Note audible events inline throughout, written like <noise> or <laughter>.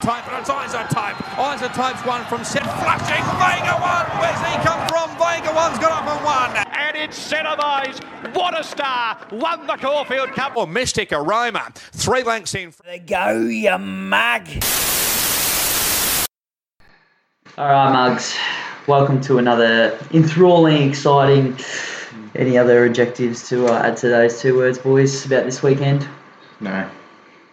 Type and it's Isotype. Isotype's one from set. Flushing. Vega one. Where's he come from? Vega one's got up and one. And it's Incentivise. What a star. Won the Caulfield Cup. Or Mystic Aroma. Three lengths in. There go, you mug. All right, Mugs. Welcome to another enthralling, exciting. Any other adjectives to uh, add to those two words, boys, about this weekend? No.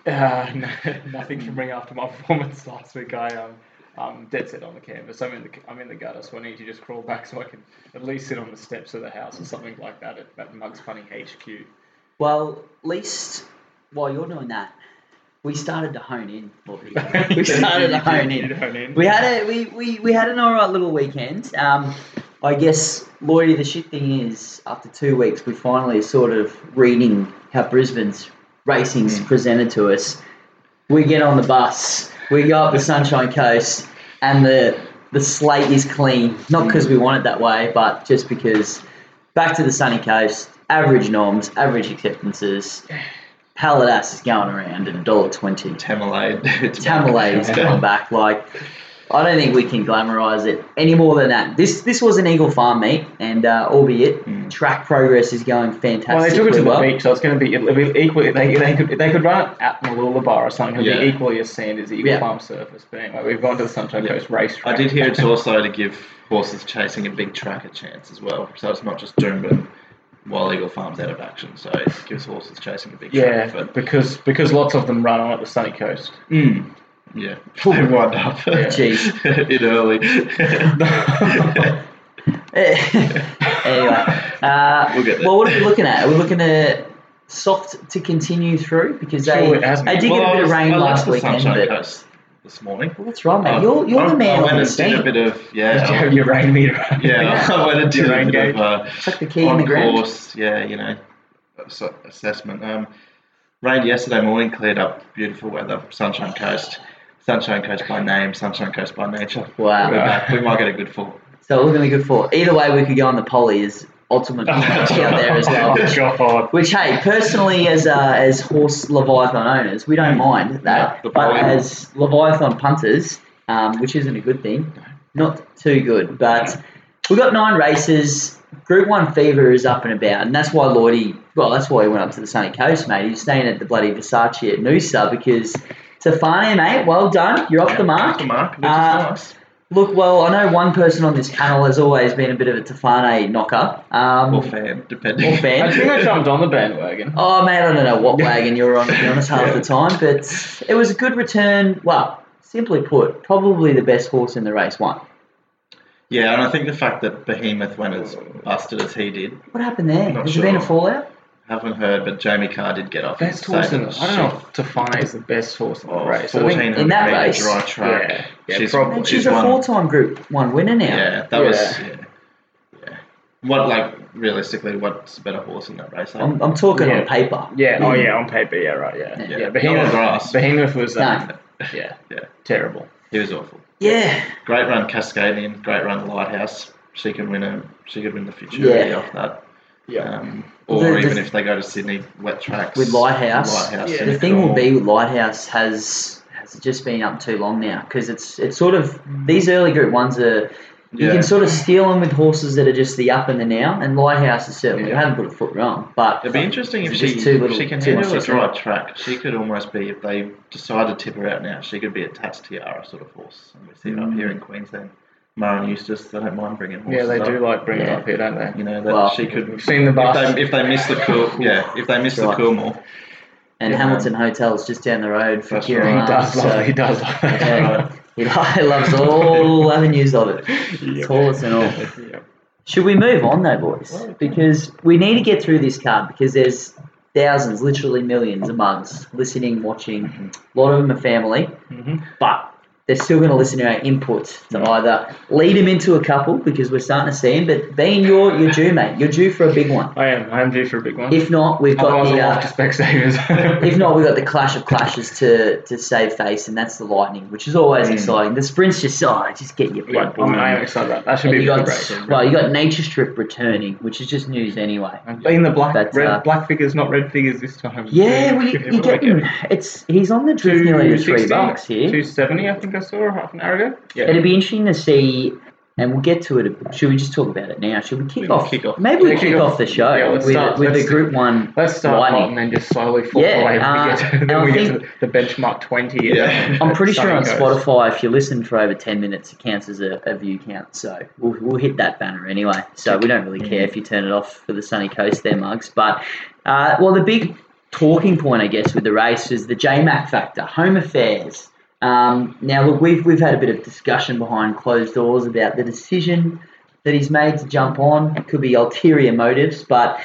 Uh, no, <laughs> nothing to bring after my <laughs> performance last week. I um, I'm dead set on the canvas. I'm in the I'm in the gutter, so I need to just crawl back <laughs> so I can at least sit on the steps of the house or something like that at, at Mugs Punting HQ. Well, at least while you're doing that, we started to hone in. we started to hone in. hone in. We had a we, we, we had an alright little weekend. Um, I guess Lloydie, the shit thing is, after two weeks, we finally sort of reading how Brisbane's racing's mm. presented to us. We get on the bus, we go up the Sunshine Coast, and the the slate is clean. Not mm. because we want it that way, but just because back to the sunny coast, average norms, average acceptances. Paladas is going around at a dollar twenty. Tamalade. <laughs> Tamalade is coming back. Like, I don't think we can glamorise it any more than that. This this was an Eagle Farm meet, and uh, albeit track progress is going fantastic. Well, they took it to the beach, so it's going to be it'll be equally. They, they could they could run it at Mooloolaba or something. It'll Yeah. be equally as sandy as the Eagle Yeah. Farm surface. But anyway, we've gone to the Sunshine Yeah. Coast racetrack. I did hear it's also to give horses chasing a big track a chance as well. So it's not just Doomben while Eagle Farm's out of action. So it gives horses chasing a big Yeah, track. But because because lots of them run on at the sunny coast. mm, yeah, <laughs> they wind up Jeez. <laughs> it early. <laughs> anyway, uh, We'll get there. well, what are we looking at? Are we looking at soft to continue through because they Sure, it has they did Well, get a bit of rain I left last the weekend, Sunshine but Coast this morning. well, that's right, mate. I- You're you're I, the man I on went the and did a bit of Did you yeah. have your rain meter? Yeah, I went and did Your a rain bit gauge. of uh, Chuck the key in on the ground. course, yeah, you know, assessment. Um, rained yesterday morning, cleared up, beautiful weather, Sunshine Coast, Sunshine Coast by name, Sunshine Coast by nature. Wow. We're back. We might get a good fall. So we're looking good for. Either way, we could go on the poly is ultimate <laughs> out there as well. Which, which, hey, personally, as uh, as horse Leviathan owners, we don't mind that. But as Leviathan punters, um, which isn't a good thing, not too good. But we've got nine races. Group One fever is up and about, and that's why Lloydie. Well, that's why he went up to the sunny coast, mate. He's staying at the bloody Versace at Noosa because Tofane, mate. Well done. You're off the mark. Off the mark, which Uh, is nice. Look, well, I know one person on this panel has always been a bit of a Tofane knocker. Um, Or fan, depending. or I think I jumped on the bandwagon. Oh, mate, I don't know what wagon you were on, to be honest, half the time, but it was a good return. Well, simply put, probably the best horse in the race won. Yeah, and I think the fact that Behemoth went as busted as he did, What happened there? Not Has there been a fallout? Haven't heard, but Jamie Kah did get off. Best and horse say in the, that I don't know if Tofane is the best horse in the Oh, race. I think- 1400 In that metre race? dry track. Yeah, yeah, she's, probably. And she's, she's a four-time Group One winner now. Yeah, that was Yeah. yeah. yeah. What like realistically, what's a better horse in that race? I'm, I'm talking Yeah. on paper. Yeah, oh yeah, on paper, yeah, right, yeah. Yeah. Yeah, Yeah, on Behemoth, grass. Behemoth was, uh, No. <laughs> yeah, Yeah, terrible. he was awful. Yeah. Great run, Cascadian. Great run, Lighthouse. She can win a. She could win the future Yeah. off that. Yeah. Um, or The- the- even if they go to Sydney wet tracks With Lighthouse. Lighthouse. Yeah. The thing will be with Lighthouse has has just been up too long now because it's it's sort of these early group ones are you Yeah. can sort of steal them with horses that are just the up and the now and Lighthouse is certainly Yeah. haven't put a foot wrong but It'd be interesting if she just too if she can too much handle a dry say. track. She could almost be if they decide to tip her out now. She could be a Tats Tiara sort of horse. And we see it up here in Queensland. Maher and Eustace, they don't mind bringing horses. Yeah, they up. do like bringing Yeah. it up here, don't they? You know that Well, she could. We've seen the if bus. they, if they miss the cool, yeah, if they miss the Right. Coolmore, and Yeah. Hamilton Hotel's just down the road for That's Ciaron right. He does love so- he does love yeah, he lo- loves all <laughs> avenues of it tallest and all Yeah. should we move on though boys because we need to get through this card because there's thousands literally millions of mugs listening watching a lot of them are family Mhm. But they're still going to listen to our inputs to either lead them into a couple because we're starting to see them, but being you're, you're due, mate. You're due for a big one. I am. I am due for a big one. If not, we've got Otherwise, the. Uh, to Specsavers. <laughs> if not, we've got the clash of <laughs> clashes to, to save face, and that's the Lightning, which is always exciting. The sprint's just oh, just get your Mm. yeah, blood I, mean, I am excited about that. That should And be a got good race. well, you got Nature Strip returning, which is just news anyway. And being the black But, red uh, black figures, not red figures this time. Yeah, well, you, What you do I get. It's he's on the drift nearly three 260, bucks here. 270, I think I saw half an hour ago. Yeah. It'd be interesting to see, and we'll get to it. Should we just talk about it now? Should we kick We off? kick off. Maybe we kick kick off off. the show Yeah, let's with, start. with the Let's- Group One. Let's start Lightning. hot and then just slowly fall Yeah, away. uh, we get to, and then I we think- get to the benchmark 20. <laughs> Yeah. I'm pretty sure on Coast. Spotify, if you listen for over 10 minutes, it counts as a, a view count. So we'll, we'll hit that banner anyway. So we don't really care if you turn it off for the sunny coast there, Mugs. But, uh, well, the big talking point, I guess, with the race is the JMac factor, home affairs. Um, now, look, we've, we've had a bit of discussion behind closed doors about the decision that he's made to jump on. It could be ulterior motives, but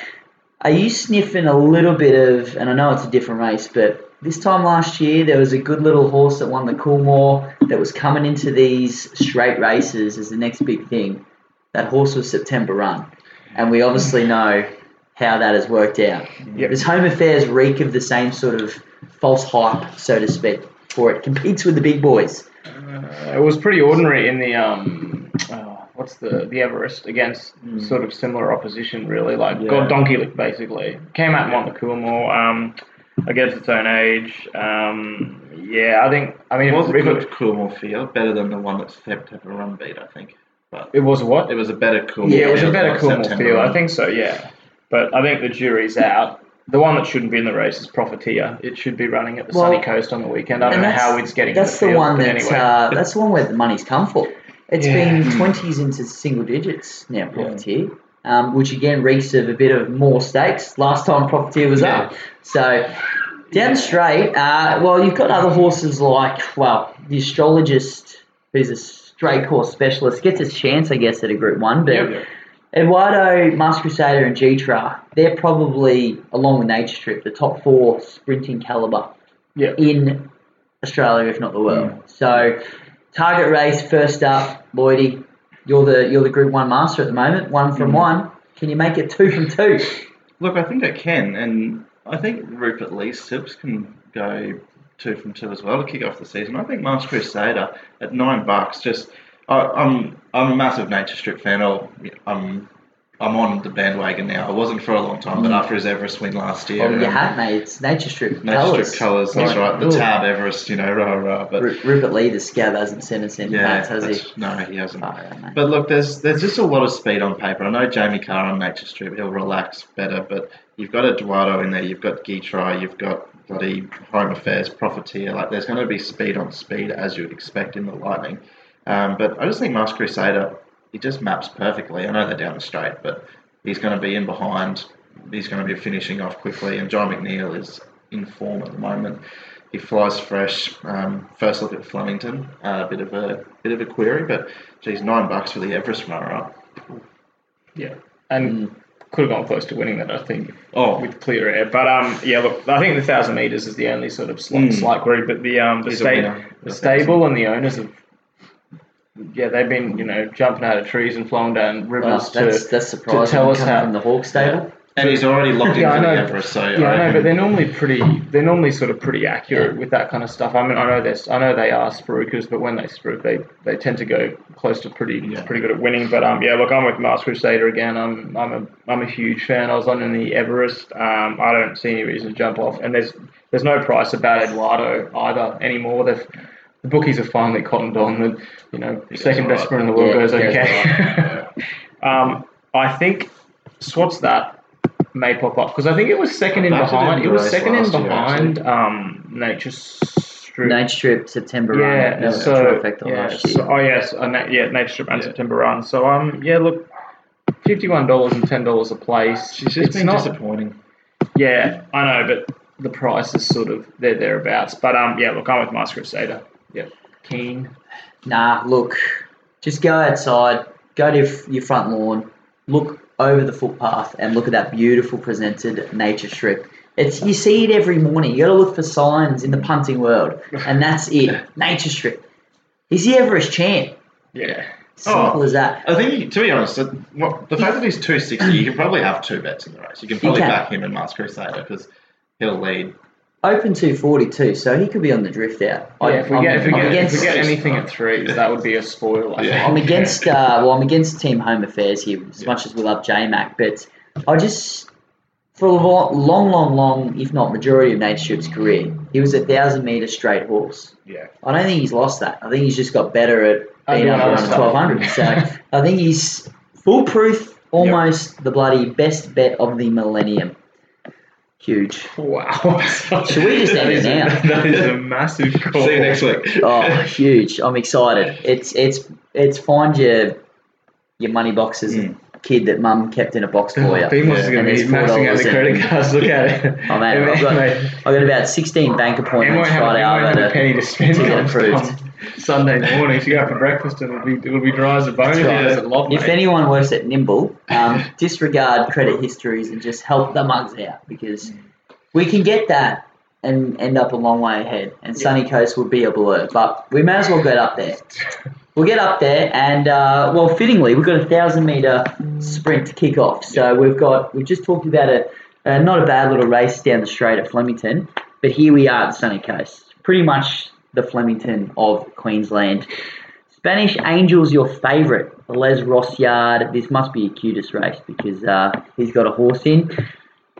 are you sniffing a little bit of, and I know it's a different race, but this time last year there was a good little horse that won the Coolmore that was coming into these straight races as the next big thing. That horse was September Run. And we obviously know how that has worked out. Yep. Does Home Affairs reek of the same sort of false hype, so to speak, for it competes with the big boys? Uh, it was pretty ordinary in the um, uh, what's the the Everest against sort of similar opposition, really. Like Yeah. got donkey licked basically. Came out and won the Coolmore um, against its own age. Um, yeah, I think. I mean, It was a if good it, Coolmore field, better than the one that September Run beat, I think. But it was what? it was a better Coolmore Yeah, it was a field better than Coolmore September field. Run. I think so. Yeah, but I think the jury's out. The one that shouldn't be in the race is Profiteer. It should be running at the Well, sunny coast on the weekend. I don't know that's- how it's getting. That's in the, the, field, one but that anyway. uh, that's the one where the money's come for. It's Yeah. been Hmm. twenties into single digits now, Profiteer, um, which again reeks of a bit of more stakes. Last time Profiteer was Yeah. up, so down straight. Uh, well, you've got other horses like well, the astrologist, who's a straight course specialist, gets a chance, I guess, at a Group One, but. Yep. Eduardo, Masked Crusader, and Gytrash, they're probably, along with Nature Strip, the top four sprinting caliber Yeah. in Australia, if not the world. Mm. So, target race first up, Lloydie. You're the you're the Group One master at the moment. One Mm. from one. Can you make it two from two? Look, I think I can, and I think Rupert Lee Sips can go two from two as well to kick off the season. I think Masked Crusader at nine bucks. Just, I, I'm I'm a massive Nature Strip fan. I'll, I'm I'm on the bandwagon now. I wasn't for a long time, but after his Everest win last year, Well, you um, have mate. It's Nature Strip Nature colours. Strip colours. That's right. The Ooh. tab Everest, you know, rah rah. But Ru- Rupert Lee, the scout, hasn't sent us any yeah, has he? no, he hasn't. But look, there's there's just a lot of speed on paper. I know Jamie Kah on Nature Strip, he'll relax better, but you've got Eduardo in there, you've got Gytrash, you've got bloody Home Affairs, Profiteer. Like, there's going to be speed on speed as you'd expect in the Lightning. Um, but I just think Masked Crusader, he just maps perfectly. I know they're down the straight, but he's going to be in behind. He's going to be finishing off quickly, and John McNeil is in form at the moment. He flies fresh. Um, first look at Flemington, uh, a bit of a bit of a query, but geez, nine bucks for the Everest runner up. Yeah, and could have gone close to winning that, I think, Oh, with clear air. But um, yeah, look, I think the thousand meters is the only sort of slight, Mm. slight query. But the um, the, sta- winner. the stable and the owners have. Yeah, they've been, you know, jumping out of trees and flowing down Well, rivers that's to. that's surprising. tell us coming how- from the Hawk stable. and he's already locked in Yeah, I for the know. Everest. So Yeah, I know, but they're normally pretty. They're normally sort of pretty accurate with that kind of stuff. I mean, I know this. I know they are spruikers, but when they spruik, they, they tend to go close to pretty Yeah. pretty good at winning. But um, yeah, look, I'm with Masked Crusader again. I'm I'm a I'm a huge fan. I was on in the Everest. Um, I don't see any reason to jump off, and there's there's no price about Eduardo either anymore. They've the bookies have finally cottoned on that you know He goes second best alright. sprint in the world Yeah, goes he goes okay. <laughs> um, I think Swats that may pop up because I think it was second in That's what behind. It was second in last year, behind um, Nature Strip. Nature Strip September yeah, run. That was so, yeah, last year. so oh yes, uh, na- yeah, Nature Strip and Yeah. September Run. So um, yeah, look, fifty-one dollars and ten dollars a place. she's just it's been not, disappointing. yeah, I know, but the price is sort of there thereabouts. But um, yeah, look, I'm with Masked Crusader. Yeah, keen. Nah, look, just go outside, go to your- your front lawn, look over the footpath, and look at that beautiful presented nature strip. It's you see it every morning. You got to look for signs in the punting world, and that's it. <laughs> Nature strip. He's the Everest champ. Yeah. Simple Oh. as that. I think, to be honest, the fact that he's 260, you can probably have two bets in the race. You can probably can. back him and Masked Crusader because he'll lead. Open 242, so he could be on the drift out. Yeah, if we I'm- get if we I'm get, if against, we get anything at threes, that would be a spoil. I yeah. I'm against. Uh, well, I'm against Team Home Affairs here, as Yeah. much as we love J Mac, but I just for a long, long, long, if not majority of Nate Strip's career, he was a thousand meter straight horse. Yeah. I don't think he's lost that. I think he's just got better at being doing under other 1200. <laughs> So I think he's foolproof, almost the bloody best bet of the millennium. Huge. Wow. <laughs> Should we just That end it is a- now? That is a massive call. <laughs> See you next week. Oh, huge! I'm excited. It's it's it's find your your money boxes Mm. kid that mum kept in a box for you. <laughs> Beamos is Yeah. going And to there's be maxing out $4 the credit cards. Look at it. Oh man, I've got, I've got about 16 bank appointments won't have, Friday. he I've got a penny to to spend to get approved. on Sunday morning. If you go out for breakfast, and it'll be it'll be dry as a bone. If right. If anyone works at Nimble, um, <laughs> disregard credit histories and just help the mugs out because we can get that and end up a long way ahead. And Sunny Coast would be a blur, but we may as well get up there. <laughs> We'll get up there, and uh, well, fittingly, we've got a thousand meter sprint to kick off. So we've got we've just talked about a, uh not a bad little race down the straight at Flemington, but here we are at Sunny Coast, pretty much the Flemington of Queensland. Spanish Angel's your favourite, Les Rosyard. This must be a cutest race because uh, he's got a horse in.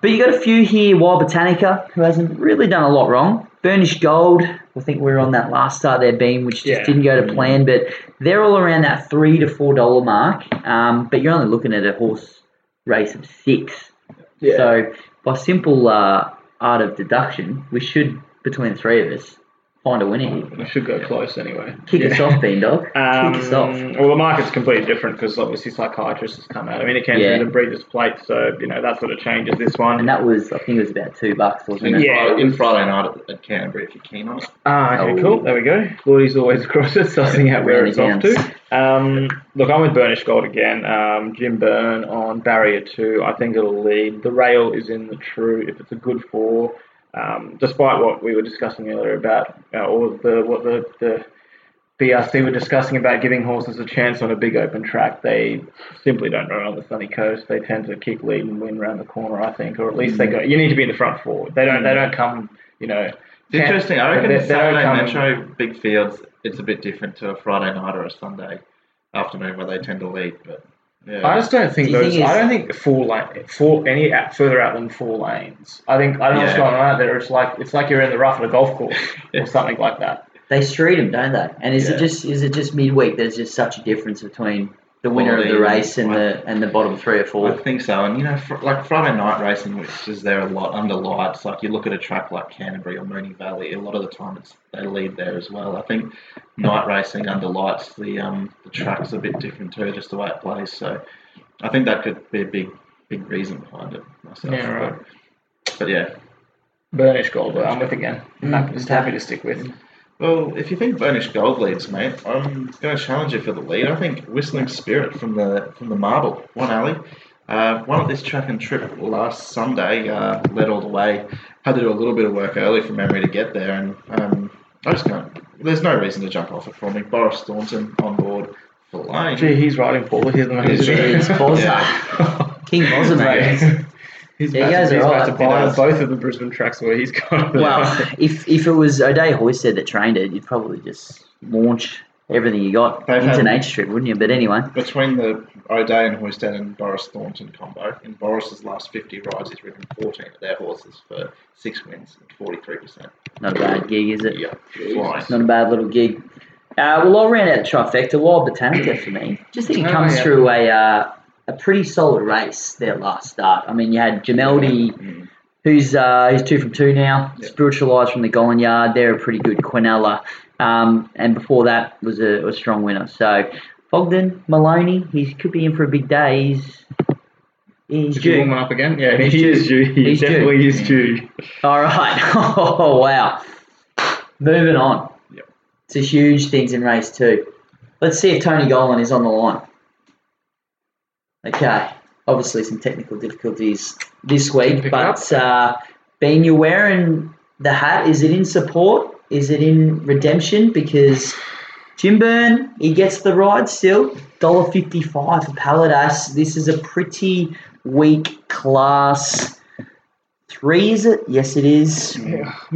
But you got a few here. Wild Botanica, who hasn't really done a lot wrong. Burnished Gold, I think we were on that last start there, Beam, which just Yeah. didn't go to plan. But they're all around that three to four dollar mark. Um, but you're only looking at a horse race of six. Yeah. So by simple uh, art of deduction, we should between the three of us find a winner here. We should go close anyway. Kick us off, Beandog. Um, <laughs> Kick us off. Well, the market's completely different because obviously psychiatrists has come out. I mean, it came Yeah. through the Breeders' Plate, so you know that sort of changes this one. And that was, I think it was about two bucks, wasn't it? Yeah. in Friday night at, at Canterbury if you're keen on it. Ah, okay, Oh. cool. There we go. Lloydie's always <laughs> across it, sussing out where it's off to. Um, look, I'm with Burnish Gold again. Um, Jim Byrne on barrier two. I think it'll lead. The rail is in the true. If it's a good four, um, despite what we were discussing earlier about uh, of the what the the BRC were discussing about giving horses a chance on a big open track, they simply don't run on the sunny coast. They tend to kick lead and win around the corner, I think, or at least they go. You need to be in the front four. They don't. They don't come. You know. It's interesting. I reckon they- they Saturday come- Metro big fields, it's a bit different to a Friday night or a Sunday afternoon where they tend to lead. But yeah, I just don't think Do those. think I don't think four lane, four any out, further out than four lanes. I think I don't know what's going on out there. It's like it's like you're in the rough of a golf course or <laughs> something like that. They street them, don't they? And is Yeah. it just is it just midweek? There's just such a difference between the winner of the race and the and the bottom three or four. I think so. And you know, fr- like Friday night racing, which is there a lot under lights. Like you look at a track like Canterbury or Moonee Valley, a lot of the time it's they lead there as well. I think night racing under lights, the um the track's a bit different too, just the way it plays. So I think that could be a big big reason behind it myself. Yeah, right. But, but yeah, Burnish gold, but I'm with again. Mm, Happy- just happy to stick with. Well, if you think burnished Gold leads, mate, I'm going to challenge you for the lead. I think Whistling Spirit from the from the Marble, one alley, uh, won at this track and trip last Sunday, uh, led all the way. Had to do a little bit of work early from memory to get there, and um, I just can't. There's no reason to jump off it for me. Boris Thornton on board for the lane. Gee, he's riding Paul. He's the <laughs> He's- He's Bozza. Yeah. King Bozza, mate. <laughs> He's Yeah, about, to, he's about alright. to He buy does. both of the Brisbane tracks where he's gone. <laughs> Well, <laughs> if if it was O'Day Hoysted that trained it, you'd probably just launch everything you got They've into had- Nature Strip, wouldn't you? But anyway, Between the O'Day and Hoysted and Boris Thornton combo, in Boris's last 50 rides, he's ridden 14 of their horses for six wins and 43%. not a bad gig, is it? Yeah, flying. Not a bad little gig. Uh, well, I ran round out the trifecta. Wild Botanica for me. Just think it Oh, comes yeah. through a uh, a pretty solid race their last start. I mean, you had Jameldi, Mm. who's uh, he's two from two now. Yeah. Spiritual from the Gollan Yard. They're a pretty good Quinella. Um, and before that was a, a strong winner. So Fogden, Maloney, he could be in for a big day. He's he's Did warm up again? Yeah, He's he due. is due. He He's due. definitely is due. All right. <laughs> Oh wow. Moving on. Yep. To huge things in race two. Let's see if Tony Gollan is on the line. Okay. Obviously some technical difficulties this week, Pick but uh, Ben, you're wearing the hat. Is it in support? Is it in redemption? Because Jim Byrne, he gets the ride still. $1.55 for Paladas. This is a pretty weak class. Three, is it? Yes, it is.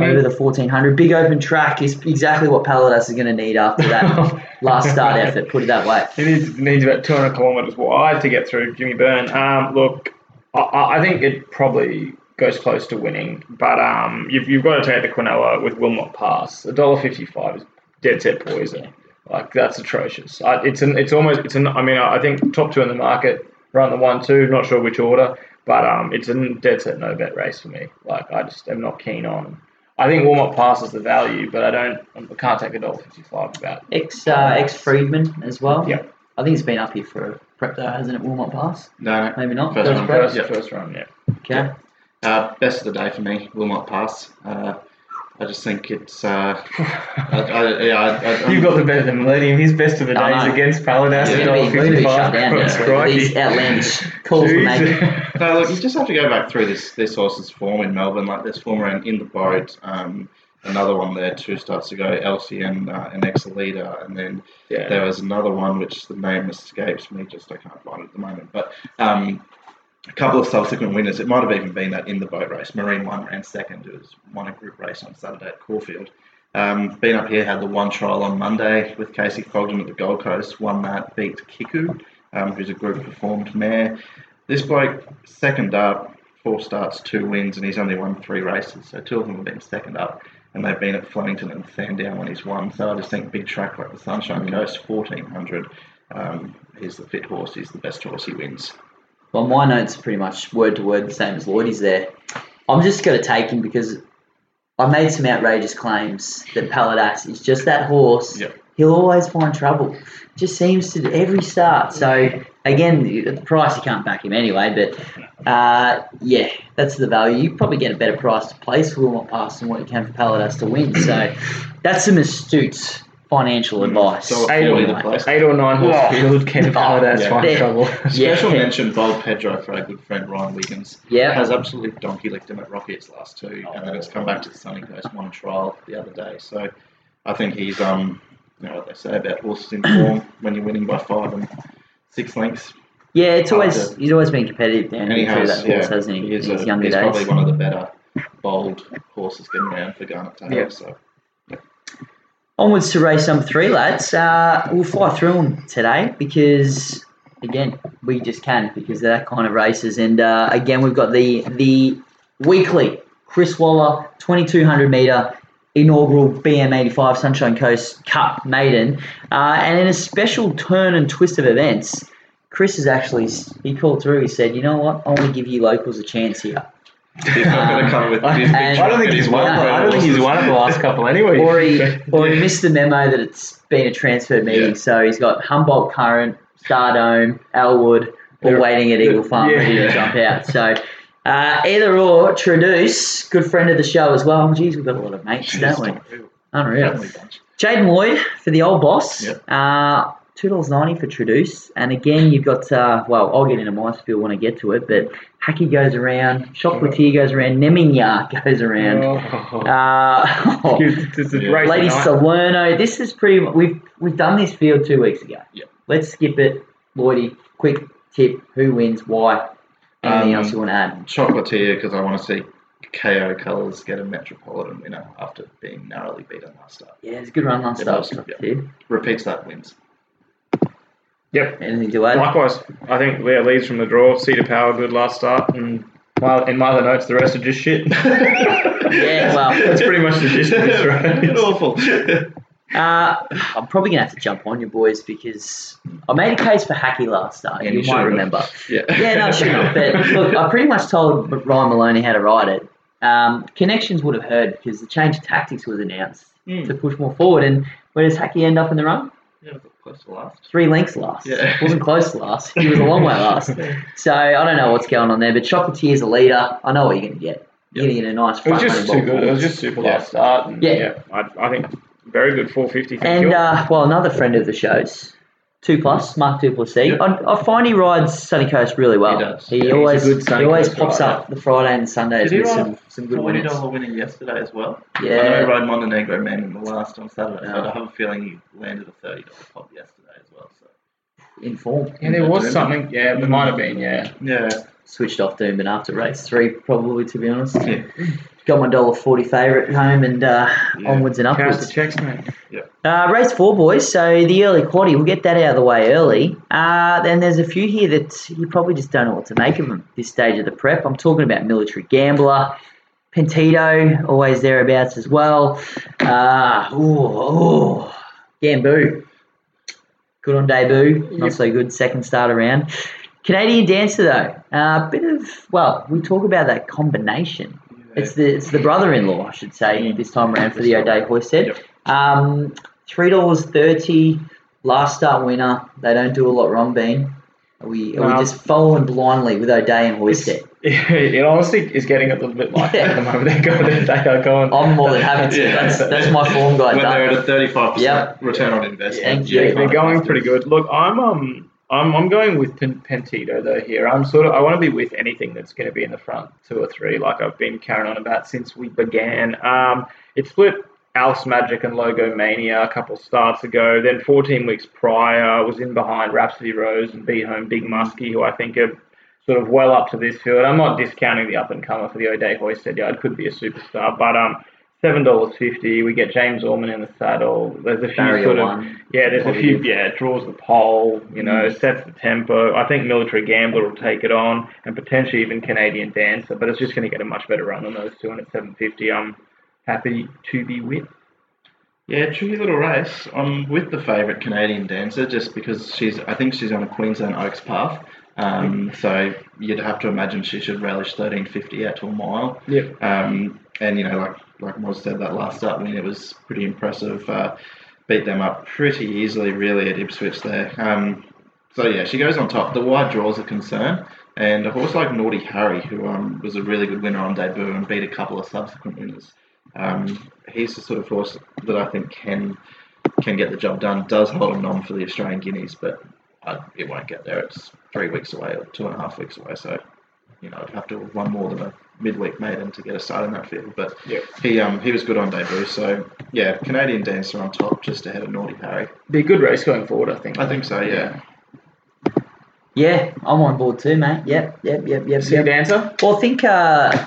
Over the 1400. Big open track is exactly what Paladas is going to need after that <laughs> last start effort, put it that way. It needs, needs about 200 kilometres wide to get through Jimmy Byrne. Um, look, I- I, I think it probably goes close to winning, but um, you've, you've got to take the Quinella with Wilmot Pass. $1.55 is dead set poison. Like that's atrocious. I, it's an, it's almost, it's an. I mean, I think top two in the market, run the one two. Not sure which order, but um, it's a dead set no bet race for me. Like I just am not keen on. I think Wilmot Pass is the value, but I don't. I can't take $1.55 about. Ex uh, ex Freedman as well. Yeah. I think it's been up here for a prep though, hasn't it? Wilmot Pass? No, no. Maybe not. First First one. First, Yeah. first run, yeah. Okay. Uh, best of the day for me, Wilmot Pass. Uh, I just think it's. Uh, I, I, yeah, I, I, You've got the better than Millennium. His best of the I days know. against Paladas. We're at going to be, we're shut $1.55. down next week. Crikey. These outlandish calls we're <laughs> No, look, you just have to go back through this this horse's form in Melbourne. Like this form around in the boat. Um, another one there two starts ago, Elsie and uh, and Exalida, and then Yeah. there was another one which the name escapes me. Just I can't find it at the moment. But um, a couple of subsequent winners. It might have even been that in the boat race. Marine one ran second. It was won a group race on Saturday at Caulfield. Um, been up here, had the one trial on Monday with Casey Fogden at the Gold Coast. Won that, beat Kiku, um, who's a group performed mare. This bloke, second up, four starts, two wins, and he's only won three races. So two of them have been second up, and they've been at Flemington and Sandown when he's won. So I just think big track like the Sunshine Coast, 1400. Um, he's the fit horse. He's the best horse. He wins. Well, my notes are pretty much word to word the same as Lloydie's there. I'm just going to take him because I made some outrageous claims that Paladas is just that horse. Yep. He'll always find trouble. Just seems to every start. So again, at the price you can't back him anyway. But uh, yeah, that's the value. You probably get a better price to place for Wilmot Pass than what you can for Paladas to win. So that's some astute financial advice. So Eight or, Forty the place. eight or nine horse Oh. field, Ken Paladas Yeah. find Yeah. trouble. Special Yeah. mention, Bold Pedro for our good friend Ryan Wiggins. Yeah. Has absolutely donkey licked him at Rockett's last two, and then it's come back to the Sunny Coast, one trial the other day. So I think he's, um, you know what they say about horses in form <clears throat> when you're winning by five and six lengths. Yeah, it's always to- he's always been competitive down And he through has, that horse, yeah, hasn't he? he is in his a, younger he's days. probably one of the better bold horses getting around for Garnet Taylor. Yeah. So Onwards to race number three, lads. Uh, we'll fly through them today because, again, we just can because they're that kind of races. And uh, again, we've got the the weekly Chris Waller 2200 meter inaugural BM85 Sunshine Coast Cup maiden, uh, and in a special turn and twist of events. Chris is actually he called through. He said, "You know what? I want to give you locals a chance here." He's not going to come with I, his big I don't think he's won. one- I don't think he's won it the last couple anyway. or he <laughs> or he missed the memo that it's been a transfer meeting. Yeah. So he's got Humboldt Current, Stardome, Elwood, all They're- waiting at Eagle Farm yeah. ready to jump out. So uh, either or, Traduce, good friend of the show as well. Geez, we've got a lot of mates, don't we? Unreal. Family. Jaden Lloyd for the old boss. Yep. Uh, Two dollars ninety for Traduce, and again you've got uh, well, I'll get into my spiel when I get to it, but Hacky goes around, Chocolatier goes around, Neminya goes around. Oh. Uh, <laughs> It's, it's a Yeah. Lady. Salerno. This is pretty. We've we've done this field two weeks ago. Yep. Let's skip it, Lloydie. Quick tip: Who wins? Why? Anything Um, else you want to add? Chocolatier because I want to see KO Colours get a Metropolitan winner after being narrowly beaten last start. Yeah, it's a good run last start. yeah. Repeats that wins. Yep. Anything to add? Likewise, I think Leah leads from the draw. Cedar Power, good last start, and my, in my other notes, the rest are just shit. <laughs> Yeah, well. that's pretty much the gist of this, right? It's <laughs> awful. Uh, I'm probably gonna have to jump on you boys because I made a case for Hacky last start. Yeah, you, you might should've. remember. yeah. Yeah, no, sure not. <laughs> But look, I pretty much told Ryan Maloney how to ride it. Um, connections would have heard because the change of tactics was announced Mm. to push more forward. And where does Hacky end up in the run? Yeah, close to last. Three lengths last. Yeah. Wasn't close to last. He was a long way last. <laughs> So I don't know what's going on there. But Chocolatier's a leader. I know what you're going to get. You're going to get a nice It was front just running too ball good. It was just super Yeah. last start. And Yeah. yeah, I, I think very good 450. Thank And you. uh, well, another friend of the show's two plus, Mark du Plessis. I, I find he rides Sunny Coast really well. He does. He Yeah, he's a always good Sunny he always Coast pops rider. up the Friday and Sundays Did he with ride some, some good Forty winners. dollar winner yesterday as well. Yeah, I know he rode Montenegro Man in the last on Saturday, but Yeah. I have a feeling he landed a thirty dollar pop yesterday as well. So In form. Yeah, there was Doom. something. Yeah, there might have been. Yeah. yeah, Switched off Doomben after race three, probably to be honest. yeah. <laughs> Got my dollar forty favourite home and uh, Yeah. onwards and upwards. the checks, mate. Uh, race four, boys. So the early quaddy, we'll get that out of the way early. Uh, then there's a few here that you probably just don't know what to make of them this stage of the prep. I'm talking about Military Gambler, Pentito, always thereabouts as well. Uh, ooh, ooh, Gamboo. Good on debut, not Yep. so good second start around. Canadian Dancer though, a bit of well, we talk about that combination. It's the it's the brother-in-law, I should say, this time around for the O'Day Hoysted. Yep. Um, three dollars thirty, last start winner. They don't do a lot wrong, Bean. Are we are No. we just following blindly with O'Day and Hoysted? <laughs> it honestly is getting a little bit like that at the moment. They're going, they are going. I'm more than happy to. Yeah. That's that's my form guide when they're at a thirty-five percent Yep. return on investment, Thank you you. Yeah, they're going pretty good. Look, I'm um, I'm I'm going with Pen- Pentito though here. I'm sort of I want to be with anything that's going to be in the front two or three, like I've been carrying on about since we began. Um, it split Al's Magic and Logo Mania a couple starts ago. Then 14 weeks prior, was in behind Rhapsody Rose and beat home Big Muskie, who I think are sort of well up to this field. I'm not discounting the up and comer for the O'Day Hoysted yard. Could be a superstar, but um. Seven dollars fifty. We get James Orman in the saddle. There's a few Barrier sort of one. yeah, there's a few. Yeah, it draws the pole. You know, Mm. sets the tempo. I think Military Gambler will take it on, and potentially even Canadian Dancer. But it's just going to get a much better run than those two. And at 750, I'm happy to be with. Yeah, tricky little race. I'm with the favourite Canadian dancer just because she's. I think she's on a Queensland Oaks path. Um, so you'd have to imagine she should relish 1350 out to a mile. Yep. Um, and you know, like like Moz said, that last start win it was pretty impressive. Uh, beat them up pretty easily, really, at Ipswich there. Um, so yeah, she goes on top. The wide draws a concern, and a horse like Naughty Harry, who um, was a really good winner on debut and beat a couple of subsequent winners. Um, he's the sort of horse that I think can can get the job done. Does hold a nom for the Australian Guineas, but uh, it won't get there. It's three weeks away or two and a half weeks away. So you know, I'd have to have one more than a midweek maiden to get a start in that field. But Yep. he um he was good on debut. So yeah, Canadian Dancer on top, just ahead of Naughty Harry. Be a good race going forward, I think. I think so. Yeah. Yeah, I'm on board too, mate. Yep, yep, yep, yep. See yep. Dancer? Well, I think uh,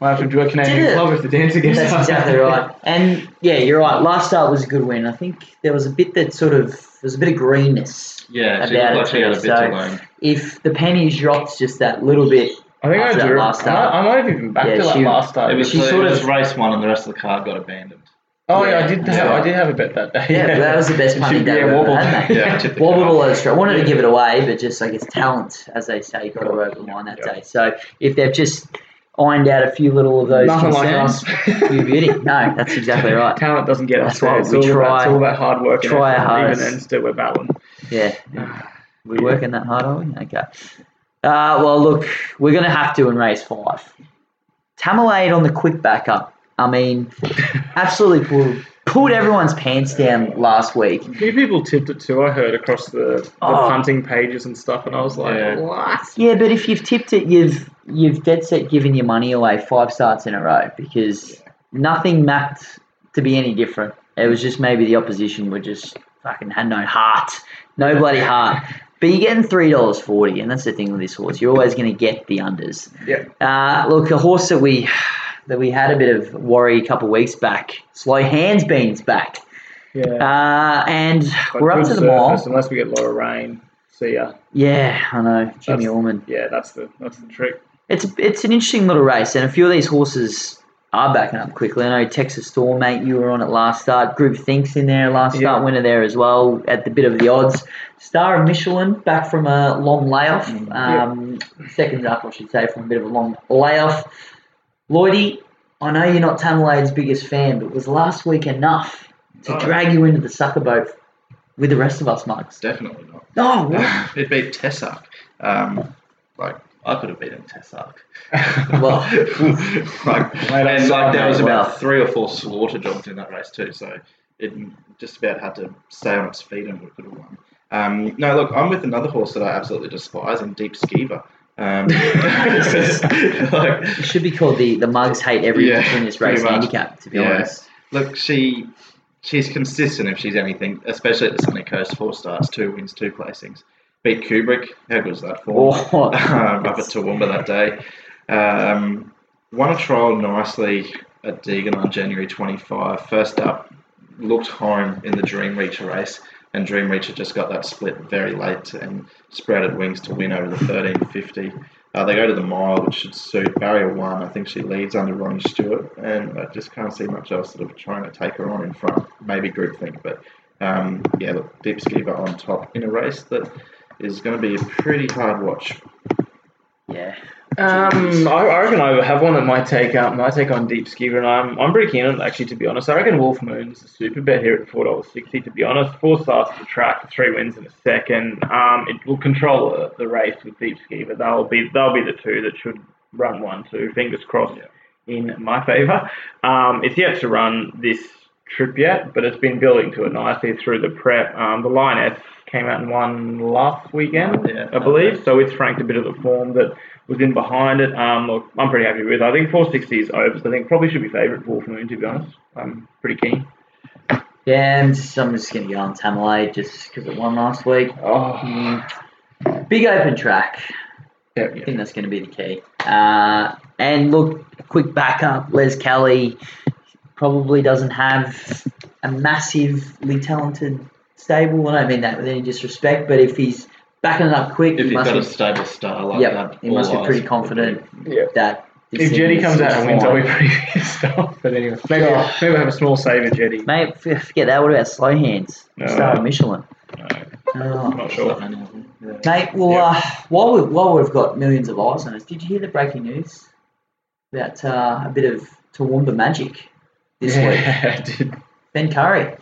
Might have to enjoy Did Canadian? Club if the Dancer gets That's exactly right. <laughs> And yeah, you're right. Last start was a good win. I think there was a bit that sort of there was a bit of greenness Yeah, about looked it she a too. bit So learn. if the pennies dropped just that little bit, I think I After that drew. last I, start. might, I might have even backed Yeah, to that she- last start. It was, she sort of- race one, and the rest of the card got abandoned. oh yeah, I did. Have, yeah. I did have a bet that day. yeah, that was the best She- punting day yeah, we've ever wobbled. had. Yeah, <laughs> tipped the Wobbled all over straight. Wanted to give it away, but just I guess talent, as they say, got her over the line that Yeah. day. So if they've just ironed out a few little of those Nothing like concerns, us. you beauty. No, that's exactly <laughs> right. Talent doesn't get That's us there. why It's we all, about, try- it's all about hard work. try our effort. hardest. Even then, still we're battling. Yeah. We're working that hard, are we? Okay. Uh, well, look, we're going to have to in race five. Tamalade on the quick backup. I mean, <laughs> absolutely pulled, pulled everyone's pants down last week. A few people tipped it too. I heard across the, the Oh. punting pages and stuff, and I was like, Yeah. what? Yeah, but if you've tipped it, you've you've dead set given your money away five starts in a row because nothing mapped to be any different. It was just maybe the opposition were just fucking had no heart, no bloody heart. <laughs> But you're getting three dollars forty, and that's the thing with this horse. You're always going to get the unders. Yeah. Uh, look, a horse that we that we had a bit of worry a couple of weeks back. Slow hands beans back, Yeah. uh, and But we're up to the mall. Unless we get Laura Rain. See ya. Yeah, I know, Jimmy That's- Orman. Yeah, that's the that's the trick. It's it's an interesting little race, and a few of these horses are backing up quickly. I know Texas Storm, mate, you were on it last start. Group Thinks in there, last Yeah. start winner there as well at the bit of the odds. Star of Michelin back from a long layoff. Um, Seconds up, I should say, from a bit of a long layoff. Lloydie, I know you're not Tamalade's biggest fan, but was last week enough to Oh. drag you into the sucker boat with the rest of us, Mugs? Definitely not. Oh, what? <laughs> it beat Tessac. Um, like I could have beaten Tessac. <laughs> Well, like, and like there was sorry. about three or four slaughter jobs in that race too, so it just about had to stay on its feet and we could have won. Um, no, look, I'm with another horse that I absolutely despise and Deep Skeever. Um, <laughs> <laughs> like, It should be called the the mugs hate every Yeah, in this race handicap. To be Yeah. honest, look, she she's consistent if she's anything, especially at the Sunny Coast. Four starts, two wins, two placings. Beat Kubrick. How good was that for? Oh, <laughs> um, up at Toowoomba that day. Um, won a trial nicely at Deagon on January 25. First up, looked home in the Dream Reacher race, and Dream Reacher just got that split very late and sprouted wings to win over the 1350. Uh, they go to the mile, which should suit barrier one. I think she leads under Ronnie Stewart, and I just can't see much else sort of trying to take her on in front. Maybe Group groupthink, but um, yeah, look, Deep Skiver on top in a race that is going to be a pretty hard watch. yeah. Um, I, I reckon I have one that might take um, might take on Deep Skeever, and I'm I'm pretty keen on it actually. To be honest, I reckon Wolf Moon is a super bet here at four dollars sixty. To be honest, four starts to the track, three wins in a second. Um, it will control the, the race with Deep Skeever. They'll be they'll be the two that should run one two. Fingers crossed in my favour. Um, it's yet to run this trip yet, but it's been building to it nicely through the prep. Um, the Lioness came out and won last weekend, Yeah. I believe, so it's franked a bit of the form that was in behind it. Um, look, I'm pretty happy with. it. I think 460 is over, so I think probably should be favourite for Wolf Moon. To be honest, I'm pretty keen. Yeah, I'm just, I'm just going to go on Tamalay just because it won last week. Oh, Mm. Big open track. yeah, I think that's going to be the key. Uh, and look, quick backup. Les Kelly probably doesn't have a massively talented stable. I don't mean that with any disrespect, but if he's backing it up quick, If he you've must got a be, stable star like yep, that, he must be pretty eyes confident Yeah. that. If Jetty comes out and wins, I'll be pretty <laughs> pissed off. But anyway, maybe I'll, maybe I'll have a small save at Jetty. Mate, forget that. What about slow hands? No. Star of Michelin. No, Oh. not sure. Not many of them. Yeah. Mate, well, Yeah. uh, while we while we've got millions of eyes on us, did you hear the breaking news about uh, a bit of Toowoomba magic this week? yeah, <laughs> I did. Ben Currie,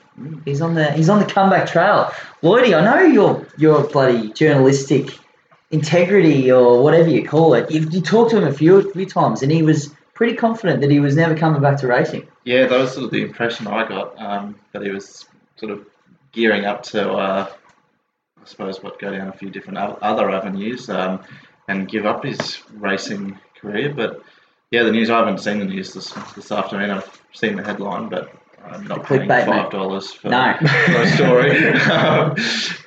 he's on the he's on the comeback trail. Lloydie, I know your your bloody journalistic integrity or whatever you call it. You, you talked to him a few few times, and he was pretty confident that he was never coming back to racing. Yeah, that was sort of the impression I got um, that he was sort of gearing up to, uh, I suppose, what go down a few different other avenues um, and give up his racing career. But yeah, the news I haven't seen the news this this afternoon. I've seen the headline, but I'm not paying five dollars for, No. <laughs> for a story. Um,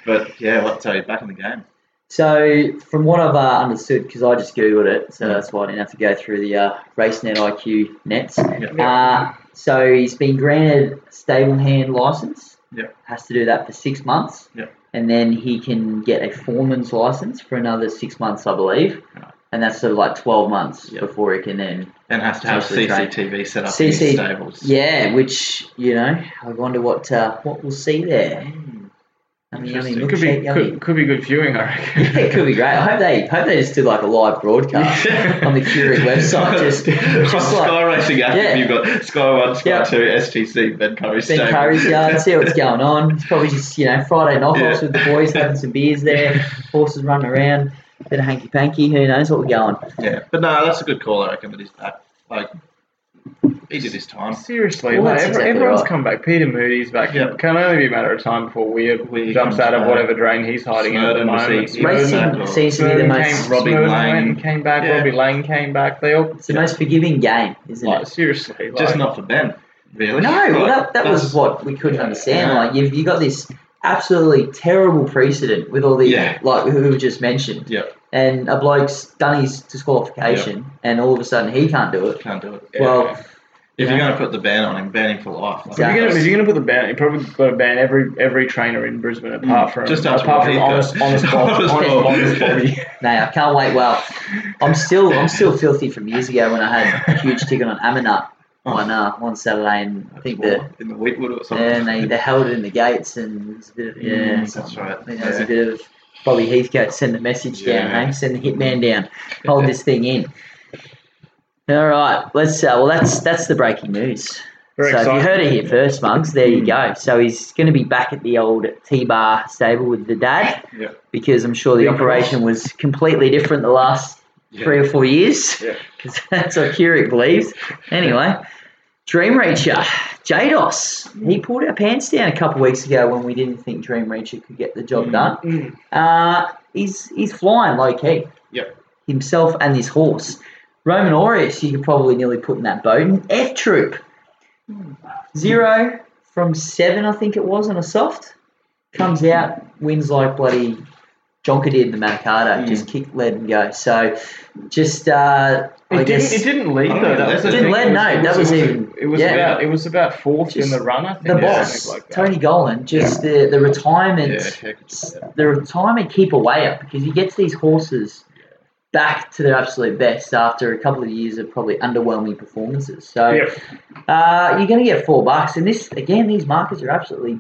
but yeah, tell you back in the game. So, from what I've uh, understood, because I just googled it, so that's why I didn't have to go through the uh, RaceNet IQ nets. Uh, so he's been granted stable hand license. Yep. Has to do that for six months. Yep. And then he can get a foreman's license for another six months, I believe. Right. And that's sort of like twelve months Yep. before he can then. And has to have Potentially train. CCTV set up in CC stables. Yeah, which you know, I wonder what uh, what we'll see there. Mm. I mean. Could be yummy. could, could be good viewing, I reckon. Yeah, it could be great. I hope they hope they just do like a live broadcast <laughs> on the Courier website. <laughs> Just, on just Sky Racing app, Yeah. you've got Sky One, Sky Yeah. Two, STC, Ben Currie Ben stable. Currie's yard, see what's <laughs> going on. It's probably just you know Friday knockoffs Yeah. with the boys, having some beers there, horses running around, bit of hanky panky. Who knows what we're going? Yeah, but no, that's a good call. I reckon that he's back. Like he did his time. Seriously, Well, like, that's every- exactly everyone's right. come back. Peter Moody's back. Yeah. Can only be a matter of time before Weir, Weir jumps comes out of back. whatever drain he's hiding in at the Snowden was moment. he- Snowden- Racing back seems to be the Snowden most came, Robbie Snowden Lane. went- came back. Yeah. Robbie Lane came back. They all it's the most forgiving game, isn't like it? seriously. Like, Just not for Ben, really. No, well, that, that was That's- what we couldn't understand. Yeah. Like you've you got this absolutely terrible precedent with all the Yeah. like who we just mentioned, Yeah, and a bloke's done his disqualification, and all of a sudden he can't do it. can't do it. Well, If Yeah. you're going to put the ban on him, ban him for life. Like, If you're, gonna, Exactly. if you're gonna put the ban, you probably got to ban every every trainer in Brisbane apart from Mm. Just apart from Robbie, honest, but- honest, <laughs> Bob, Honest honest, Bob. honest Bobby. No, I can't wait. Well, I'm still I'm still filthy from years ago when I had a huge ticket on Amanut on uh, one Saturday, and I think the in the Wheatwood or something. and they, they held it in the gates, and it was a bit of, yeah, Mm, that's right. I think there was a bit of Bobby Heathcote send the message down, Yeah. hey, send the hitman down, hold this thing in. All right, let's. Uh, well, that's that's the breaking news. Very so if you heard it here first, Mugs, there you go. So he's going to be back at the old T-bar stable with the dad Yeah. because I'm sure the Big operation was completely different the last Yeah. three or four years Yeah. <laughs> because that's what Courier believes. Anyway, Dream Reacher, Jados. Mm. He pulled our pants down a couple weeks ago when we didn't think Dream Reacher could get the job mm. done. Mm. Uh, he's he's flying low key. Yep. Himself and his horse. Roman Aureus, you could probably nearly put in that boat. And F Troop, zero from seven, I think it was, on a soft. Comes out, wins like bloody Jonker did the Manikato. Just kick, lead, and go. So, just uh, I It guess didn't. It didn't lead though. That was that's the the thing. thing. It No, that was it even- It was yeah. about. It was about fourth Just in the run. I think. the boss, like. Tony Gollan, just the, the retirement, Yeah, the retirement keep away up because he gets these horses back to their absolute best after a couple of years of probably underwhelming performances. So Yep. uh, you're going to get four bucks, and this again, these markets are absolutely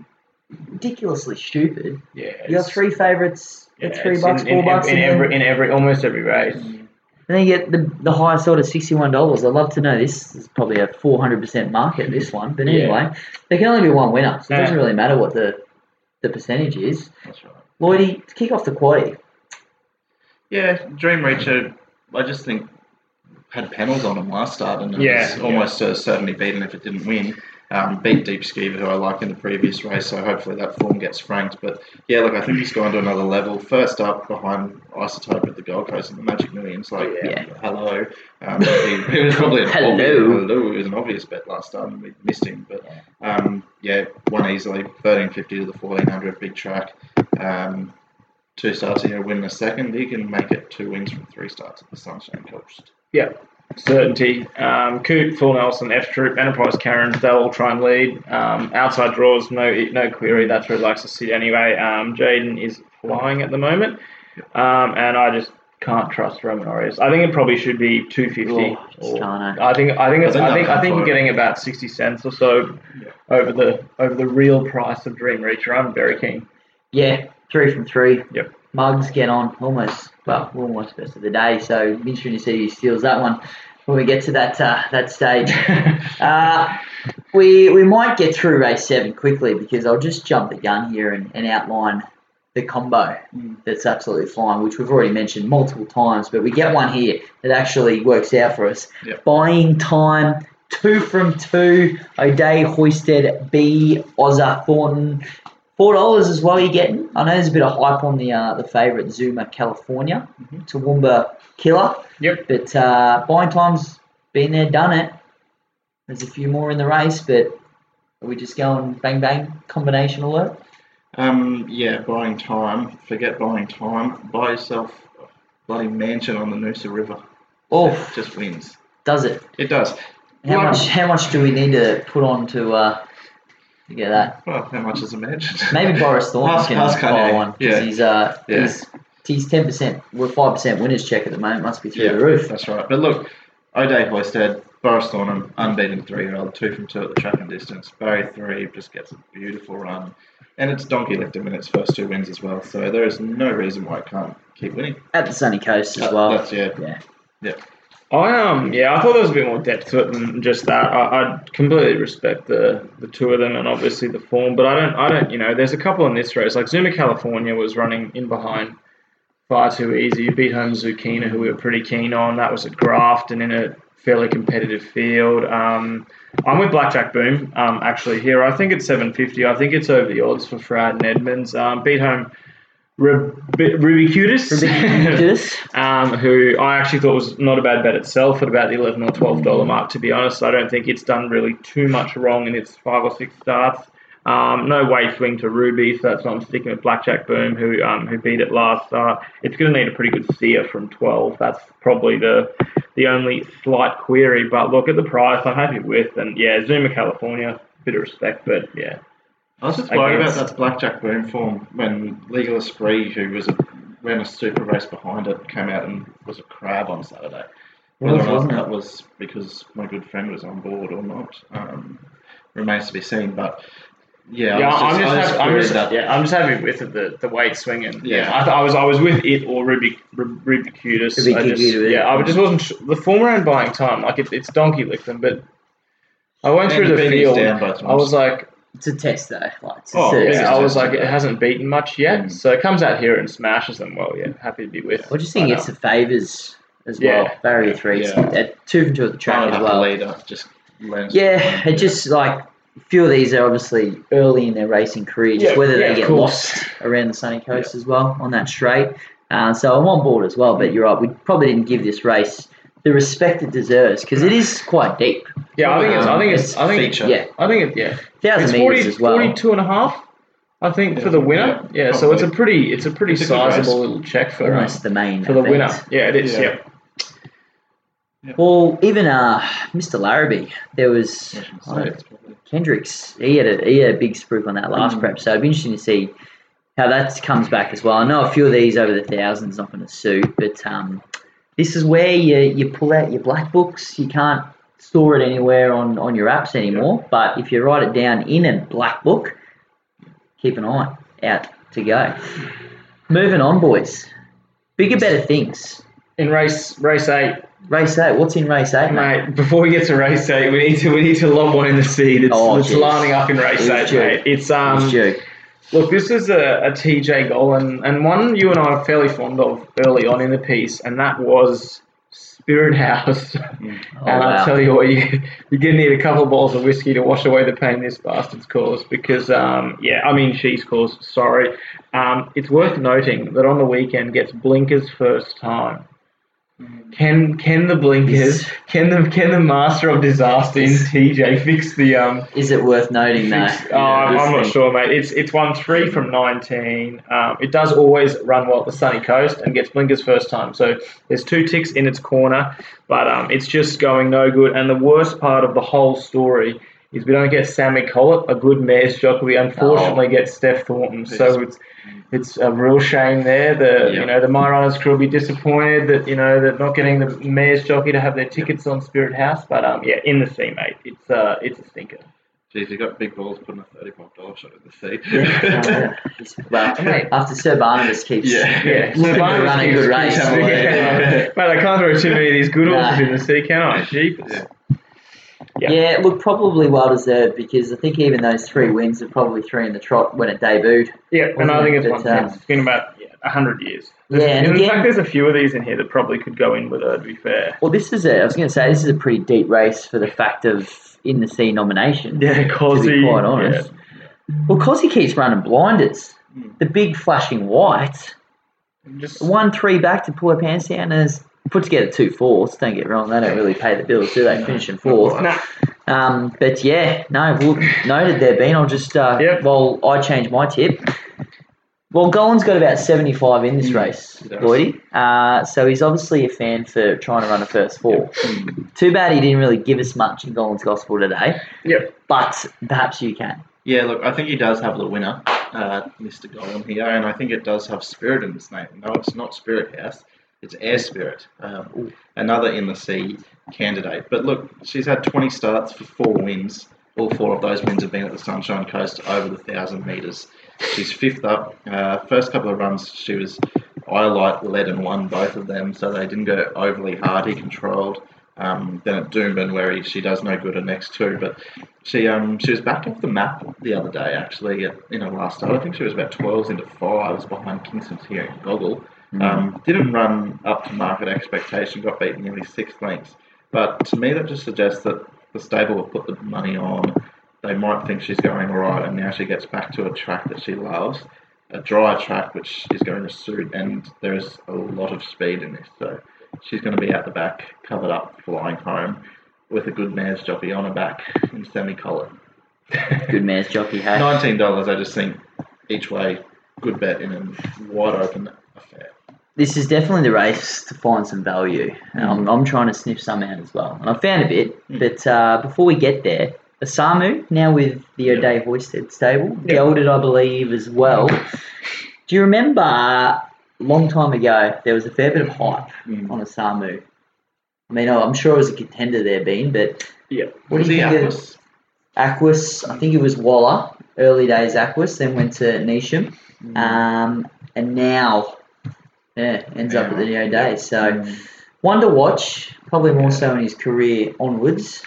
ridiculously stupid. Yeah. You got three favourites at yeah, three bucks, in, four in, bucks, in, and every in every almost every race. And then you get the the highest order sixty one dollars. I'd love to know this is probably a four hundred percent market this one, but Yeah. anyway, there can only be one winner, so it doesn't really matter what the the percentage is. That's right. Lloydie, to kick off the quaddy. Yeah, Dream Reacher, I just think had panels on him last start and it Yeah, was yeah. almost uh, certainly beaten if it didn't win. Um, beat Deep Skeever, who I liked in the previous race, so hopefully that form gets franked. But yeah, look, I think he's gone to another level. First up behind Isotope at the Gold Coast and the Magic Millions, like Yeah. hello. Um, he, he was probably an <laughs> Hello. obvious, hello. It was an obvious bet last time, and we missed him. But um, yeah, won easily, thirteen fifty to the fourteen hundred, big track. Um, two starts here, win the second. He can make it two wins from three starts at the Sunshine Coast. Yeah, certainty. Um, Coot, Full Nelson, F Troop, Enterprise Karen, they'll all try and lead. Um, outside draws, no no query. That's where he likes to sit anyway. Um, Jaden is flying at the moment, um, and I just can't trust Roman Aureus. I think it probably should be two fifty. Oh, just eh? I think I think it's, I think I think I'm I think for you're getting about sixty cents or so over the over the real price of Dream Reacher. I'm very keen. Yeah, three from three. Yep. Mugs get on almost well, almost best of the day. So be interesting to see who steals that one when we get to that uh, that stage. <laughs> Uh, we we might get through race seven quickly because I'll just jump the gun here and, and outline the combo that's absolutely flying, which we've already mentioned multiple times, but we get one here that actually works out for us. Yep. Buying time, two from two, O'Day, Hoysted, B, Ozza, Thornton. Four dollars as well. you're getting. I know there's a bit of hype on the uh, the favourite Zuma California, Toowoomba Killer. Yep. But uh, buying time's been there, done it. There's a few more in the race, but are we just going bang bang combination alert? Um, yeah, buying time. Forget buying time. Buy yourself a bloody mansion on the Noosa River. Oh, It just wins. does it? It does. How Well, much? How much do we need to put on to uh, to get that? Well, how much is a mansion? <laughs> Maybe Boris Ask- can ask buy Kanye. one because Yeah. he's uh Yeah. he's he's ten percent. We're five percent winners check at the moment. Must be through the roof. That's right. But look, O'Day Hoysted, Boris Thornton, unbeaten three-year-old, two from two at the track and distance. Barry three just gets a beautiful run, and it's donkey him in its first two wins as well. So there is no reason why it can't keep winning. At the sunny coast as well. That's yeah. yeah. Yeah. I um yeah, I thought there was a bit more depth to it than just that. I, I completely respect the the two of them and obviously the form, but I don't I don't you know there's a couple in this race like Zuma California was running in behind far too easy. You beat home Zucchina, who we were pretty keen on. That was at Grafton in a fairly competitive field. Um, I'm with Blackjack Boom um, actually here. I think it's 750. I think it's over the odds for Frad and Edmonds. Um, beat home Rub- Rubicutus. <laughs> Um, who I actually thought was not a bad bet itself at about the eleven or twelve dollar mark. To be honest, I don't think it's done really too much wrong in its five or six starts. Um, no way swing to Ruby, so that's why I'm sticking with Blackjack Boom, who um, who beat it last start. It's going to need a pretty good steer from twelve. That's probably the the only slight query. But look at the price, I'm happy with, and yeah, Zuma California, bit of respect, but yeah, I was just worried Against- about that blackjack boom form when Legal Esprit, who was a, ran a super race behind it, came out and was a crab on Saturday. Whether Was, or not wasn't that was because my good friend was on board or not um, remains to be seen. But yeah, Yeah, I was I'm just, happy, I'm just yeah, I'm just happy with the the weight swing and yeah, Yeah. I, th- I was I was with it or Ruby Ru- Rubicutus. I just, yeah, yeah. I just wasn't sh- the form around buying time like it, it's donkey licked them, but I went And through the beating us field. down I was like, It's a test though. Like, it's Oh, a, yeah. yeah, I was like, it hasn't beaten much yet, Mm. so it comes out here and smashes them. Well, yeah, happy to be with. I just think it's the favours as Yeah. well. Barrier three, Yeah. two from two at the track as well. to lead. I just. Yeah, it just like a few of these are obviously early in their racing career, just Yeah, whether they of get lost around the sunny coast as well on that straight. Uh, so I'm on board as well, but you're right, we probably didn't give this race the respect it deserves because it is quite deep. Yeah, I think it's. I think it's. It's I think. feature. Yeah, I think it. Yeah. thousand It's meters as well. 42 and a half, I think, for the winner. Yeah, Yeah, so it's a pretty, it's a pretty It's a sizable little check for um, the main for the event. winner. Yeah, it is. Yeah. Yeah. Well, even uh, Mr. Larrabee, there was I uh, say it's probably- Kendricks. He had a he had a big spruik on that last Mm. prep, so it'd be interesting to see how that comes back as well. I know a few of these over the thousands not going to suit, but um, this is where you you pull out your black books. You can't store it anywhere on on your apps anymore, but if you write it down in a black book, keep an eye out to go. Moving on, boys. Bigger, better things. In race race eight, Race eight. What's in race eight, mate? mate. Before we get to race eight, we need to we need to lob one in the seed. It's, Oh, it's lining up in race It's eight, due. mate. It's um. It's. Look, this is a, a TJ goal, and, and one you and I are fairly fond of early on in the piece, and that was Spirit House. <laughs> Oh, and wow. I'll tell you what, you, you're going to need a couple of bottles of whiskey to wash away the pain this bastard's caused, because, um, yeah, I mean, she's caused, sorry. Um, it's worth noting that on the weekend gets Blinkers first time. Can can the blinkers, can the can the master of disaster in TJ fix the um Is it worth noting? Fix- oh, I'm, I'm not sure, mate. It's it's won three from 19. Um, it does always run well at the sunny coast and gets blinkers first time. So there's two ticks in its corner, but um, it's just going no good. And the worst part of the whole story is we don't get Sammy Collett, a good mare's jockey. We unfortunately Oh. get Steph Thornton. So it's it's a real shame there. The Yeah. you know the My Runners crew will be disappointed that you know they're not getting the mare's jockey to have their tickets on Spirit House. But um yeah, in the sea, mate. It's uh it's a stinker. Jeez, you got big balls putting a thirty-five dollar shot in the sea. Yeah. <laughs> well, Mate. after Sir Barnabas keeps Yeah. Yeah, Looking to Barnabas run a keeps- good keeps race. having- Yeah. <laughs> Mate, I can't throw too many of these good Nah. horses in the sea, can I? Jeepers. Yeah. Yeah. Yeah, look, probably well deserved because I think even those three wins are probably three in the trot when it debuted. Yeah, and I think it? it's one But, um. It's been about yeah, 100 years. There's- Yeah, and in again- fact, there's a few of these in here that probably could go in with her, to be fair. Well, this is a, I was going to say, this is a pretty deep race for the fact of in the sea nomination. Yeah, to be quite honest. Well, because he keeps running blinders, the big flashing white, Just, one three back to pull her pants down and has put together two fourths. Don't get wrong, they don't really pay the bills, do they? Finishing fourth. Nah. Um, but yeah, no, well, noted there, Bean. I'll just, uh, Yep. well, I changed my tip. Well, Gollan's got about 75 in this race, he. Lloydie. Uh, so he's obviously a fan for trying to run a first four. Too bad he didn't really give us much in Gollan's Gospel today, Yep. but perhaps you can. Yeah, look, I think he does have the winner, uh, Mr. Gollan here, and I think it does have spirit in its name. No, it's not Spirit House, it's Air Spirit, um, another in the sea candidate. But look, she's had 20 starts for four wins. All four of those wins have been at the Sunshine Coast over the thousand metres. She's fifth up. Uh, first couple of runs, she was Light led and won both of them, so they didn't go overly hard. He controlled. Um, then at Doomben, where he, she does no good at next two, but she um she was back off the map the other day actually at, in her last start. I think she was about 12s into fives behind Kingston's here in Goggle. Um, didn't run up to market expectation, got beaten nearly six lengths. But to me, that just suggests that the stable have put the money on. They might think she's going all right, and now she gets back to a track that she loves, a dry track which is going to suit, and there's a lot of speed in this. So she's going to be out the back, covered up, flying home with a good mare's jockey on her back in Sammy Collett. <laughs> Good man's jockey, hey? Nineteen dollars, I just think each way, good bet in a wide open. This is definitely the race to find some value. And I'm, I'm trying to sniff some out as well. And I found a bit, but uh, before we get there, Asamu, now with the O'Day Hoysted stable, gelded, I believe, as well. <laughs> Do you remember a long time ago there was a fair bit of hype Mm. on Asamu? I mean, I'm sure it was a contender there, Bean, but Yeah. what Was do you think of Atlas? Aquas? I think it was Waller, early days Aquas, then went to Nisham, um, and now yeah, ends up at the Neo Day. So one to watch, probably more so in his career onwards.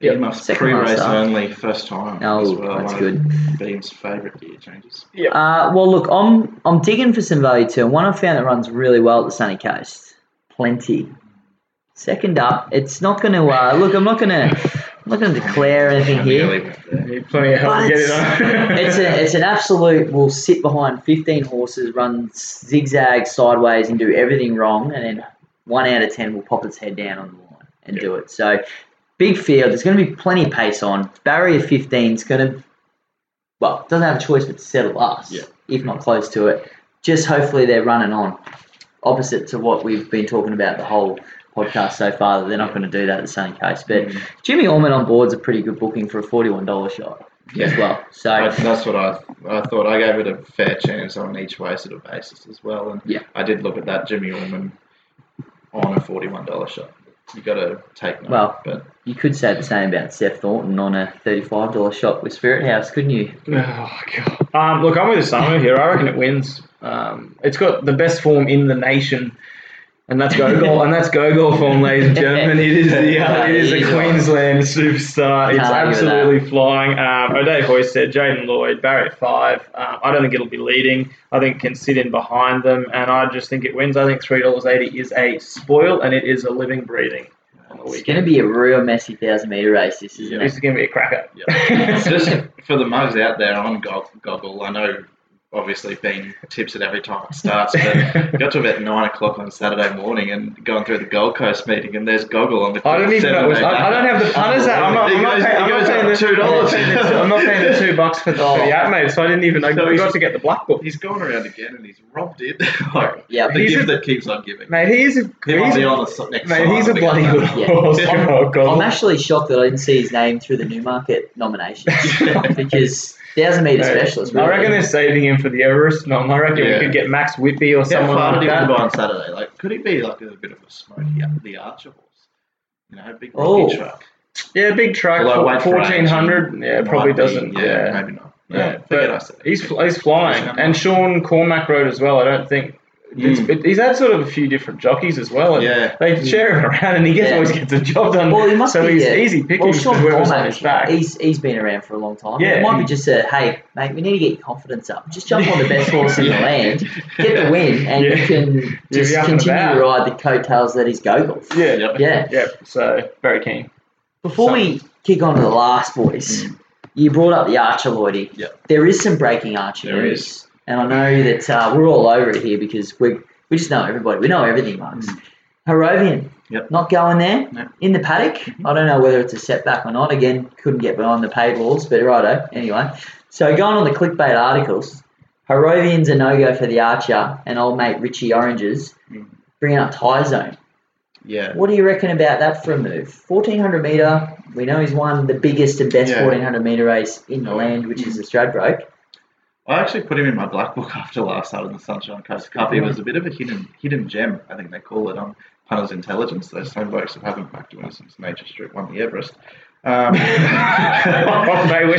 Yeah, must second pre-race last only, first time Oh, as well. that's One good. of Beam's favourite gear changes. Uh, well, look, I'm I'm digging for some value too. And one I found that runs really well at the Sunny Coast, plenty. Second up, it's not going to uh, look. I'm not going to I'm not going to declare anything here. nearly went there. Need plenty of help to get it it's, on. <laughs> it's, a, it's an absolute. We'll sit behind 15 horses, run zigzag sideways, and do everything wrong, and then one out of 10 will pop its head down on the line and do it. So, big field. There's going to be plenty of pace on. Barrier 15 is going to, well, doesn't have a choice but to settle us, Yeah. if not close to it. Just hopefully they're running on. Opposite to what we've been talking about the whole podcast so far, that they're not going to do that at the same case. But Mm. Jimmy Orman on board's a pretty good booking for a $41 shot as well. So, I, that's what I I thought. I gave it a fair chance on each way sort of basis as well, and Yeah. I did look at that Jimmy Orman on a forty-one dollar shot. You got to take note. Well, but You could say the same about Seth Thornton on a thirty-five dollar shot with Spirit House, couldn't you? Oh god. Um, look, I'm with the summer here. I reckon it wins. Um, it's got the best form in the nation, and that's Gogol, and that's Gogol form, ladies and gentlemen. It is the uh, it is a Queensland superstar. It's Can't argue with that. absolutely flying. Um, O'Day Hoysted, Jaden Lloyd, Barry at five. Um, I don't think it'll be leading. I think can sit in behind them, and I just think it wins. I think three dollars eighty is a spoil, and it is a living breathing It's going to be a real messy thousand meter race, this isn't This it? is going to be a cracker. just for the mugs out there on Gog- Goggle, I know obviously being tips at every time it starts, but <laughs> got to about nine o'clock on Saturday morning and going through the Gold Coast meeting, and there's Goggle on the. I don't even know. I, I don't have the punters out. I'm not, I'm not paying, I'm not paying the two dollars. I'm not paying the two bucks for the, for the app, mate. So I didn't even. know. So forgot he's- to get the black book. He's gone around again and he's robbed it. <laughs> like Yep. the He's gift a- that keeps on giving. Mate, he is a. He might He's be a on the next mate, he's a bloody good think. Yeah. horse. Yeah. Oh, I'm actually shocked that I didn't see his name through the Newmarket nominations <laughs> because thousand meter Mate, specialist. I reckon they're saving him for the Everest. No, I reckon Yeah. we could get Max Whippy or How someone far like did he win that. by on Saturday? Like, could he be like a bit of a smoky the Archer horse? You know, big Oh. rocky truck. Yeah, big truck, Although four- weight for age, 1400. he Yeah, probably be- doesn't. Yeah, Yeah. maybe not. Yeah, Yeah, but I said. He's he's flying, and Sean Cormac rode as well. I don't think it's, Mm. it, he's had sort of a few different jockeys as well. And Yeah. they share him around, and he gets Yeah. always gets a job done. Well, he must so be. he's uh, easy well, pickings Sean for whoever's on his back. He's he's been around for a long time. Yeah, it might he- be just a hey, mate. We need to get your confidence up. Just jump on the best <laughs> horse in the land, get the win, and Yeah. you can just be continue to ride the coattails that is Gogol. yeah, Yep. Yeah. yeah. So very keen. Before So- we kick on to the last, boys, you brought up the Archer, Lloydie. Mm. Yep. There is some breaking Archer There news. is. And I know that uh, we're all over it here because we we just know everybody. We know everything, Marks. Harrovian, Mm. Yep. not going there No. Mm-hmm. in the paddock. I don't know whether it's a setback or not. Again, couldn't get behind the paid walls, but righto. Anyway, so going on the clickbait articles, Harrovian's a no go for the Archer, and old mate Richie Oranges Mm. bringing up Tyzone. Yeah. What do you reckon about that for a move? 1400 metre, we know he's won the biggest and best Yeah. 1400 metre race in the land, which is the Stradbroke. I actually put him in my black book <laughs> after last night in the Sunshine Coast Cup. He was a bit of a hidden hidden gem, I think they call it on Punters Intelligence. Those same blokes who haven't backed him since Nature Strip won the Everest. Um, <laughs> <laughs> they were.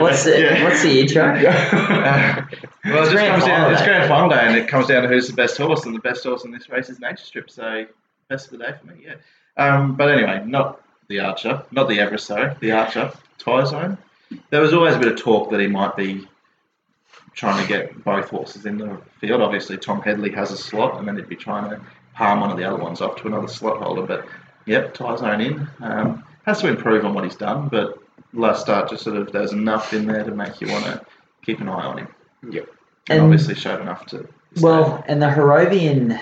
What's the, Yeah. what's the intro? Uh, well, it just grand comes final down. It's day. grand final day, and it comes down to who's the best horse, and the best horse in this race is Nature Strip. So, best of the day for me, yeah. Um, but anyway, not the Archer, not the Everest, sorry, the Archer Tyzone. There was always a bit of talk that he might be trying to get both horses in the field. Obviously, Tom Headley has a slot, and then he'd be trying to palm one of the other ones off to another slot holder. But yep, Tyzone in. Um, has to improve on what he's done, but last start just sort of there's enough in there to make you want to keep an eye on him. Yep. And, And- obviously showed enough to. Well, and the Harrovian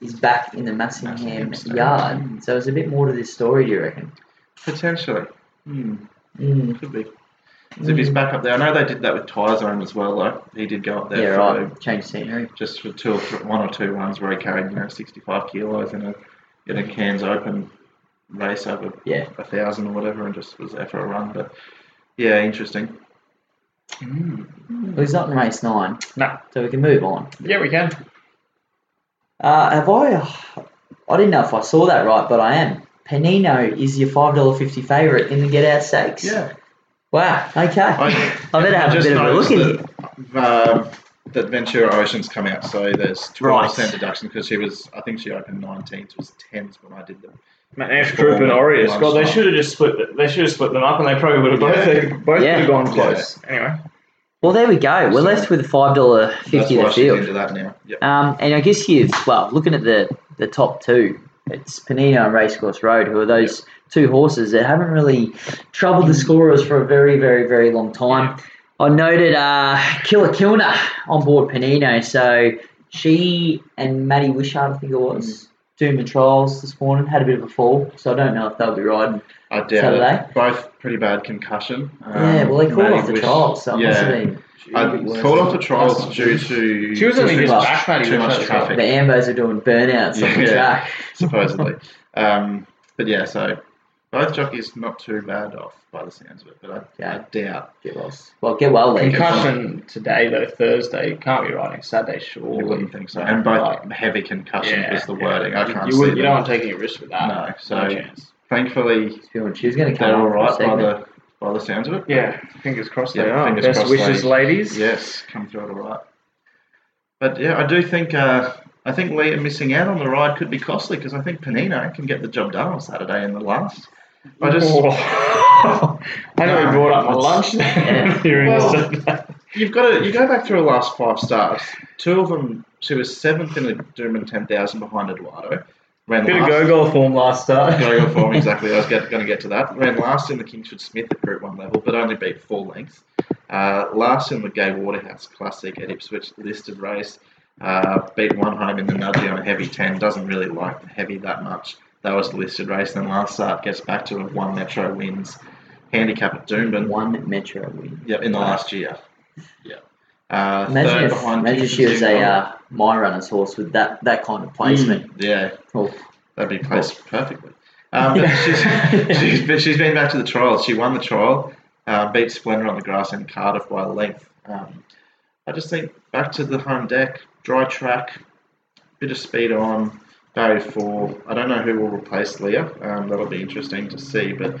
is back in the Massingham Massingham yard, so there's a bit more to this story, do you reckon? potentially, hmm, Mm. could be. So if he's back up there, I know they did that with Tyzone as well. Though he did go up there Yeah, for right. Change scenery. just for two or three, one or two runs where he carried you know 65 kilos in a in a Cairns Open race over Yeah. a thousand or whatever, and just was there for a run. But yeah, interesting. Mm. Well, he's not in race nine, No. so we can move on. Yeah, we can. Uh, have I? I didn't know if I saw that right, but I am. Panino is your five dollar fifty favourite in the Get Out Stakes. Yeah. Wow. Okay. I, I, better have a just bit of a look noticed at you. that, um, that Ventura Ocean's come out, so there's twelve Right. percent deduction because she was. I think she opened 19s, was 10s when I did them. Man, Ash Troop and Aureus. God, they should have just split. The, they should have split them up, and they probably would have both. Yeah. They <laughs> both Yeah. could have gone Yeah. close. Anyway. Well, there we go. We're So- left with a five dollar That's fifty why to she's field. into that now. Yep. Um, and I guess you've well looking at the the top two. It's Panino and Racecourse Road, who are those two horses that haven't really troubled the scorers for a very, very, very long time. I noted uh, Killer Kilner on board Panino, so she and Maddie Wishart, I think it was, doing the trials this morning, had a bit of a fall, so I don't know if they'll be riding. I doubt Saturday? it. Both pretty bad concussion. Um, yeah, well, he called Maddie off the Wish- trials, so it must have yeah. been I a called off the trials due to She was only too just much- back, Maddie too Wish, much traffic. The Ambos are doing burnouts on the Yeah. track. <laughs> supposedly. <laughs> um, but yeah, so both jockeys not too bad off by the sounds of it, but I, Yeah. I doubt Get well, well, get well, Lee. Concussion today though, Thursday. Can't be riding Saturday, surely. you wouldn't think so. And both Like, heavy concussion yeah, was the yeah. wording. I can't you, see you don't want to take any risk with that. No, so- no chance. Thankfully, She was going to come they're all on for a right by the by the sounds of it. Yeah, fingers crossed Yeah, they are. fingers Best crossed wishes, they- ladies. Yes, come through it all right. But yeah, I do think uh, I think Leah missing out on the ride could be costly because I think Panino can get the job done on Saturday in the last. I just Oh. <laughs> I know we brought up my lunch <laughs> <laughs> Yeah. Well, the You've got to you go back through the last five starts. Two of them, she was seventh in the Doomben ten thousand behind Eduardo. Ran Bit of go-go form last start. Go-go form <laughs> exactly. I was going to get to that. Ran last in the Kingsford Smith at Group One level, but only beat full lengths. Uh, last in the Gay Waterhouse Classic at Ipswich listed race. Uh, beat one home in the Nudgee on a heavy ten. Doesn't really like the heavy that much. That was the listed race. Then last start gets back to a one metro wins. Handicap at Doomben. One Metro win. Yep, in the last year. Yeah. Uh, Imagine if, imagine she was a uh, my runner's horse with that, that kind of placement. Yeah, Oh, that'd be placed perfectly. Um, but <laughs> she's, she's, but she's been back to the trials. She won the trial, uh, beat Splendor on the grass in Cardiff by a length. Um, I just think back to the home deck, dry track, bit of speed on, Barry four. I don't know who will replace Leah. Um, that'll be interesting to see. But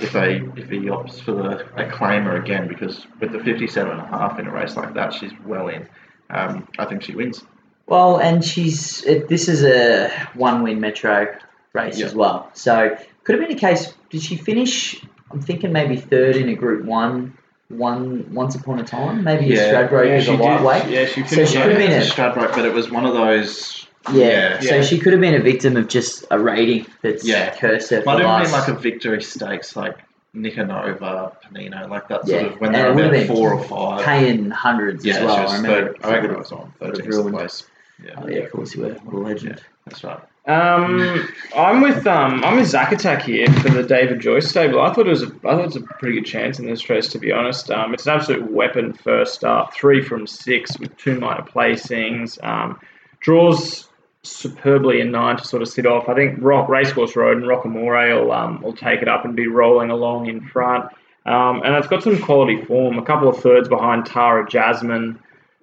if they if he opts for the a claimer again, because with the 57 and a half in a race like that, she's well in. Um, I think she wins. Well, and she's it, this is a one-win Metro race Yeah. as well. So could have been a case. Did she finish? I'm thinking maybe third in a Group One. One once upon a time, maybe Yeah. a Stradbroke Yeah, she a lightweight. Yeah, she finished So she could have been a a Stradbroke, but it was one of those. Yeah. So Yeah. she could have been a victim of just a rating that's Yeah. cursed her for Might the have last. been like a victory stakes, like Nicanova, Panino, like that sort Yeah, of when they it were about four or five. paying hundreds yeah, as well. she I remember. third, I reckon it was on Would've 13th place. Yeah, Oh yeah, of course you were. What a legend. that's right. Um, I'm with um, I'm with Zack Attack here for the David Joyce stable. I thought it was a, I thought it was a pretty good chance in this race, to be honest. Um, it's an absolute weapon first start, three from six with two minor placings. Um, draws superbly in nine to sort of sit off. I think Rock Racecourse Road and Rockamore will um, will take it up and be rolling along in front. Um, and it's got some quality form. A couple of thirds behind Tara Jasmine,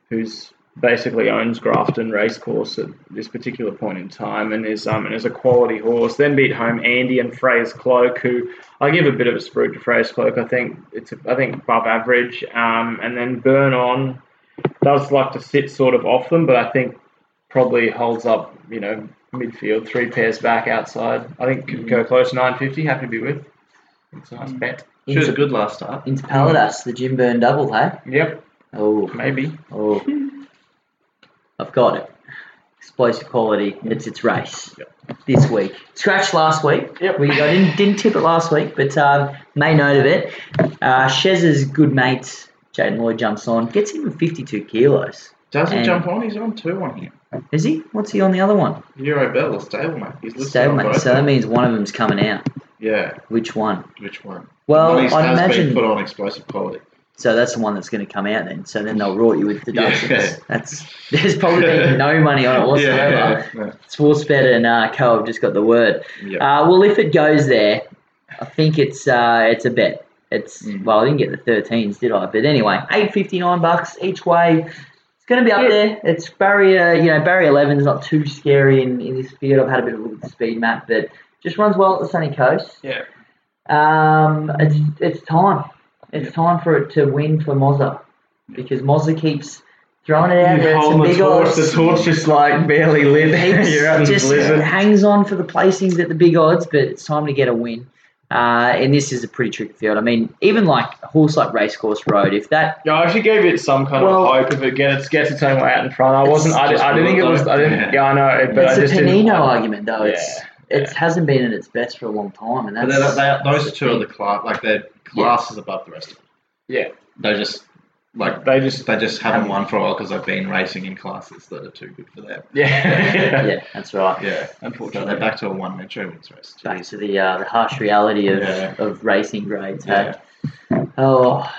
who's basically owns Grafton Racecourse at this particular point in time and is um and is a quality horse. Then beat home Andy and Freya's Cloak, who I give a bit of a spruik to Freya's Cloak. I think it's I think above average. Um, and then Burn On does like to sit sort of off them, but I think probably holds up. You know, midfield, three pairs back outside. I think could go close to 950. Happy to be with. It's a nice bet. She was a good last start. into Paladas, the Jim Burn double, hey? Yep, Oh, maybe. oh. <laughs> I've got it. Explosive quality. It's its race this week. Scratch last week. Yep. We I didn't didn't tip it last week, but um, made note of it. Uh, Shez's good mate Jaden Lloyd jumps on, gets him with 52 kilos. Does he jump on? He's on two on here. Is he? What's he on the other one? Euro Bell or Stablemate. He's listed on Stablemate. both. So that means one of them's coming out. yeah, Which one? which one? Well, has imagine- been put on explosive quality. So that's the one that's going to come out then. So then they'll rort you with deductions. Yeah. <laughs> That's there's probably been no money on it whatsoever. Yeah, yeah, Sportsbet and uh, Co have just got the word. yeah. Uh, well, if it goes there, I think it's uh, it's a bet. It's Mm. well, I didn't get the 13s, did I? But anyway, eight fifty nine bucks each way. It's going to be up Yeah. there. It's barrier, you know, barrier 11 is not too scary in, in this field. I've had a bit of a look at the speed map, but just runs well at the sunny coast. Yeah. Um, it's it's time. It's time for it to win for Mozza because Mozza keeps throwing it out there. at Some big odds. The torch just like barely lit. <laughs> Keeps- just hangs on for the placings at the big odds, but it's time to get a win. Uh, and this is a pretty tricky field. I mean, even like a horse like Racecourse Road, if that Yeah, I actually gave it some kind Well- of hope if it gets gets its own way out in front. I wasn't. I, I didn't think it was. I didn't. yeah. Yeah, I know, it, but it's I a just didn't. Panino argument though. It's it hasn't been at its best for a long time, and But that's they're, they those that's two are the class, like their classes above the rest of them. Yeah. They just like They just they just haven't won for a while because they've been racing in classes that are too good for them. yeah. <laughs> yeah, that's right. Yeah, so Unfortunately. they're back to a one metro wins race. Back to the uh, the harsh reality of, Yeah. of racing grades. Yeah. Oh,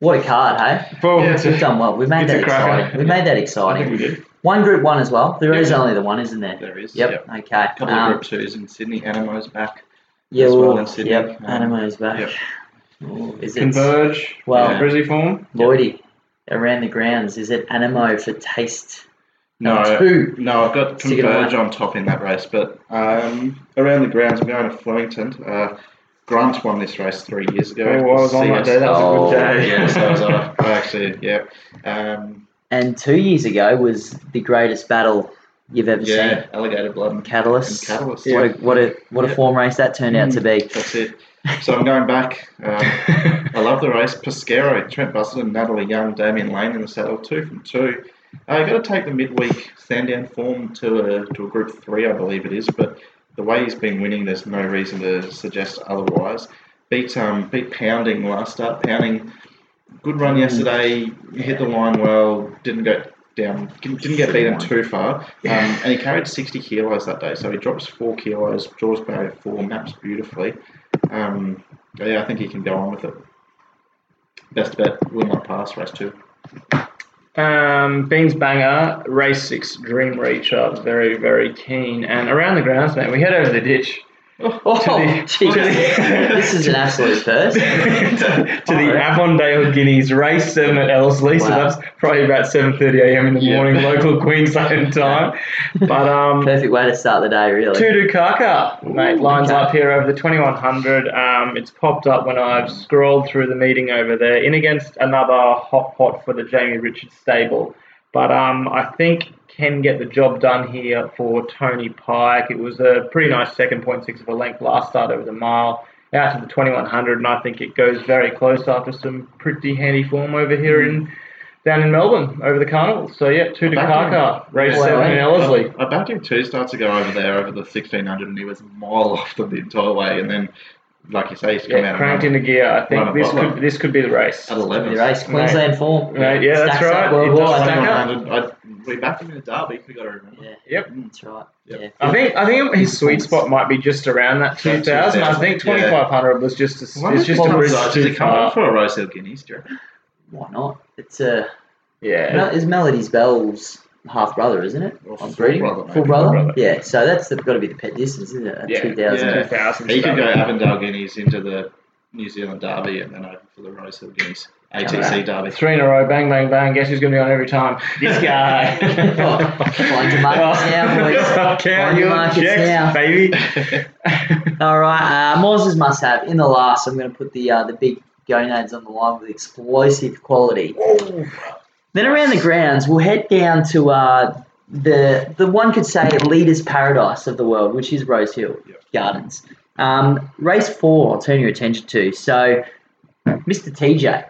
what a card, hey? Well, Yeah, We've done well. We've made that a cracker. exciting. We made that I think exciting. we did. One Group One as well. There is Yeah. only the one, isn't there? There is. Yep. Okay. A couple Um, of group twos in Sydney. Anamoe's back. yeah. as well Well, in Sydney. yep. Um, Anamoe's back. yep. Oh, is it Converge. Well- Well, Brizzy form. Lloydie around the grounds? Is it Anamoe for taste? No, Two. no, I've got Stick Converge on top in that race, but um, around the grounds, I'm going to Flemington. Uh, Grunt won this race three years ago. Oh, I was on that day. That was a Oh, good day. yeah, so was I. <laughs> I actually, yeah. Um, And two years ago was the greatest battle you've ever yeah, seen. alligator blood and Catalyst. And Catalyst, What a what a what a Yeah. form race that turned out to be. That's it. So I'm going back. Um, <laughs> I love the race. Pesquero, Trent Busuttin, Natalie Young, Damian Lane in the saddle, two from two. Uh, you've got to take the midweek Sandown form to a, to a group three, I believe it is. But the way he's been winning, there's no reason to suggest otherwise. Beat um, beat Pounding last start. Pounding, good run yesterday. Hit the line well. Didn't go down. Didn't didn't get beaten too far. <laughs> Um, and he carried 60 kilos that day. So he drops four kilos, draws barrier four, maps beautifully. Um, yeah, I think he can go on with it. Best bet will not pass race two. Um, Beans Banger, race six, Dream Reacher, very, very keen. And around the grounds, man, we head over the ditch Oh, To the- jeez. to the- this is an absolute first. <laughs> to the Avondale Guineas, race seven at Ellerslie. So that's probably about 7.30am in the Yeah. morning, local Queensland <laughs> time. But um, Perfect way to start the day, really. Tutakaka, mate, Ooh, lines okay. up here over the 2100. Um, it's popped up when I've scrolled through the meeting over there, in against another hot pot for the Jamie Richards stable. But um, I think can get the job done here for Tony Pike. It was a pretty nice second point six of a length last start over the mile. Out to the 2100, and I think it goes very close after some pretty handy form over here in down in Melbourne over the carnival. So yeah, Tutakaka, race Well, seven in Ellerslie. I backed him two starts ago over there over the 1600 and he was a mile <laughs> off them the entire way. And then, like you say, he's come out. Yeah, out cranked and into gear. I think this bottle. could this could be the race. at 11. The race, Queensland form. Right, yeah, that's Stacks up right. It worldwide. does stack up. 2100, I, we backed him in a derby, we got to remember. Yeah, Yep. Mm, that's right. Yep. Yeah. I think I think his sweet spot might be just around that two That thousand. I 2000, think yeah. twenty five hundred was just a, Why it's just a come bridge up- does too come up far. for a Rose Hill Guineas, do? Why not? It's a Yeah. Mel- is Melody's Belle's half brother, isn't it? Or I'm full reading. brother, Full maybe. brother? Full brother. Yeah. So that's got to be the pet distance, isn't it? Yeah. Two thousand. Yeah. Two thousand. He could go Avondale Guineas into the New Zealand Derby and then over for the Rose Hill Guineas ATC Alright. Derby. Three in a row, bang, bang, bang. Guess who's going to be on every time? This guy. Find your markets now, boys. <laughs> Count Find your your markets checks, now. baby. <laughs> <laughs> All right, uh, Moses must have in the last. I'm going to put the uh, the big gonads on the line with explosive quality. Then around the grounds, we'll head down to uh, the the one could say leaders' paradise of the world, which is Rose Hill Yep. Gardens. Um, race four, I'll turn your attention to. So, Mr. TJ,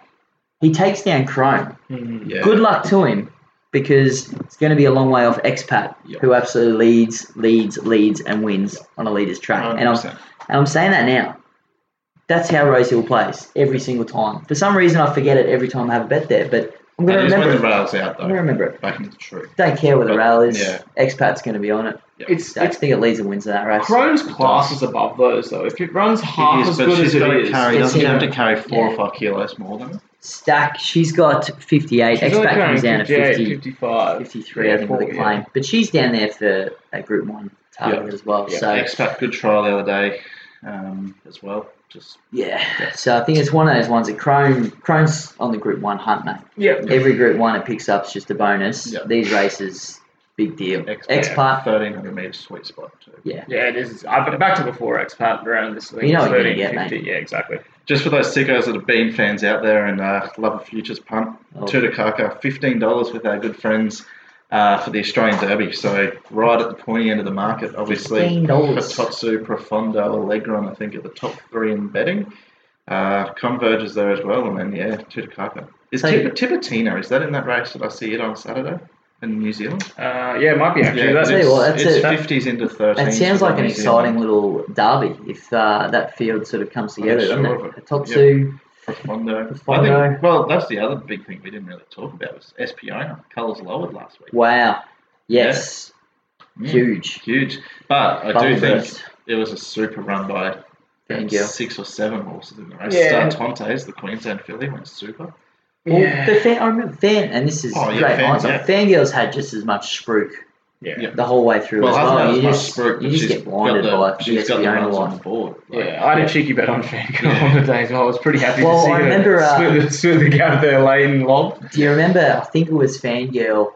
he takes down Chrome. Mm-hmm. Yeah. Good luck to him because it's going to be a long way off Expat, Yep. who absolutely leads, leads, leads, and wins on a leader's track. And I'm and I'm saying that now. That's how Rose Hill plays every single time. For some reason, I forget it every time I have a bet there, but I'm going to is when remember the it. rail's out I'm going to remember it. Back into the true. Don't care where the But, rail is. yeah. Expat's going to be on it. It's, I it's think it leads and wins that race. Chrome's class is above those though. If it runs half It is, as but good as it got to is, carry. It's Doesn't she have to carry four yeah. or five kilos more than her? Stack, she's got 58. she's only Expat carrying comes down at 58, 50, 55. 53, Yeah, I think, with the 40, claim. But she's down there for a Group 1 target Yeah. as well. Yeah. So, Expat good trial the other day, um, as well. Just yeah. So I think it's one of those ones that Chrome, Chrome's on the Group 1 hunt, mate. Yep. Every Group 1 it picks up is just a bonus. Yeah. These races, big deal. expat, Expat, thirteen hundred meter sweet spot too. yeah. Yeah, it is. I've been back to before expat around this thing. You know what you're gonna get, 50. Yeah, exactly. Just for those sickos that are Bean fans out there and uh, love a futures punt, Oh. Tutakaka, fifteen dollars with our good friends uh, for the Australian Derby. So right at the pointy end of the market, obviously. $15. Fatotsu, Profondo, Allegron, I think are the top three in betting. Uh, Converge is there as well, and then yeah, Tutakaka. Is So- Tip- is that in that race? Did I see it on Saturday? In New Zealand. Uh, yeah, it might be actually. Yeah, That's tell you what, that's it's it. fifties into thirteen. That sounds like an exciting little derby if uh, that field sort of comes together, doesn't sure. it? The top two. Profondo. I Profondo. think. Well, that's the other big thing we didn't really talk about was Espiona. Colours lowered last week. Wow. Yes. Mm. Huge. Huge. But I Bubble do think it was a super run by six or seven horses in the race. Yeah. Startontes, the Queensland filly, went super. Well, Yeah. the fan, I remember fan, and this is Oh, yeah, great Fan, hindsight. Fangirls had just as much spruik Yeah. Yeah. the whole way through Well, as well. You as just, spruik, you just get blinded the, by the she's got the Espiona runs one. on board. Like, Yeah, I had a cheeky bet on Fangirl Yeah. on the day as well. I was pretty happy Well, to see I her remember, uh, smooth, smooth the gap there, lane lob. Do you remember? I think it was Fangirl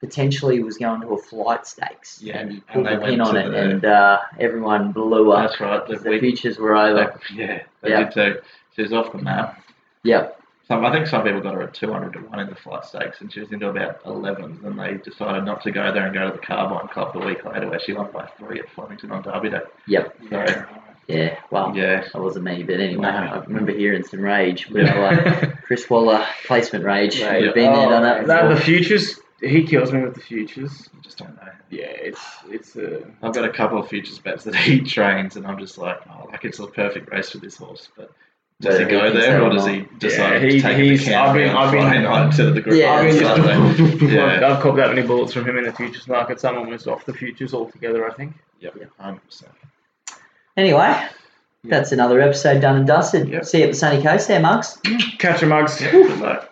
potentially was going to a flight stakes, Yeah, and he and put they the pin on it, the- and uh, everyone blew up. That's right. The, The week, futures were over. they- yeah, they Yeah. did too. She was off the map. Yep. Some, I think some people got her at 200 to 1 in the flight stakes, and she was into about 11. and they decided not to go there and go to the Carbine Club the week later, where she won by three at Flemington on Derby Day. Yep. So, Yeah. Well, yeah. that wasn't me, but anyway, No. I remember hearing some rage. But, Yeah. uh, Chris Waller placement rage. Mate, We've been there, done oh, that. the futures, he kills me with the futures. I just don't know. Yeah, it's it's uh, I've got a couple of futures bets that he <laughs> trains, and I'm just like, oh, like it's a perfect race for this horse. But does he he go there, or or does he decide he- to take he's- the count I've been- on I've been- Friday night to the group Yeah, I on mean, Sunday? I've, Yeah. I've copped that many bullets from him in the futures market. Someone was off the futures altogether, I think. Yep, 100%. Anyway, that's another episode done and dusted. Yep. See you at the sunny coast there, Mugs. Catch your mugs. Good luck.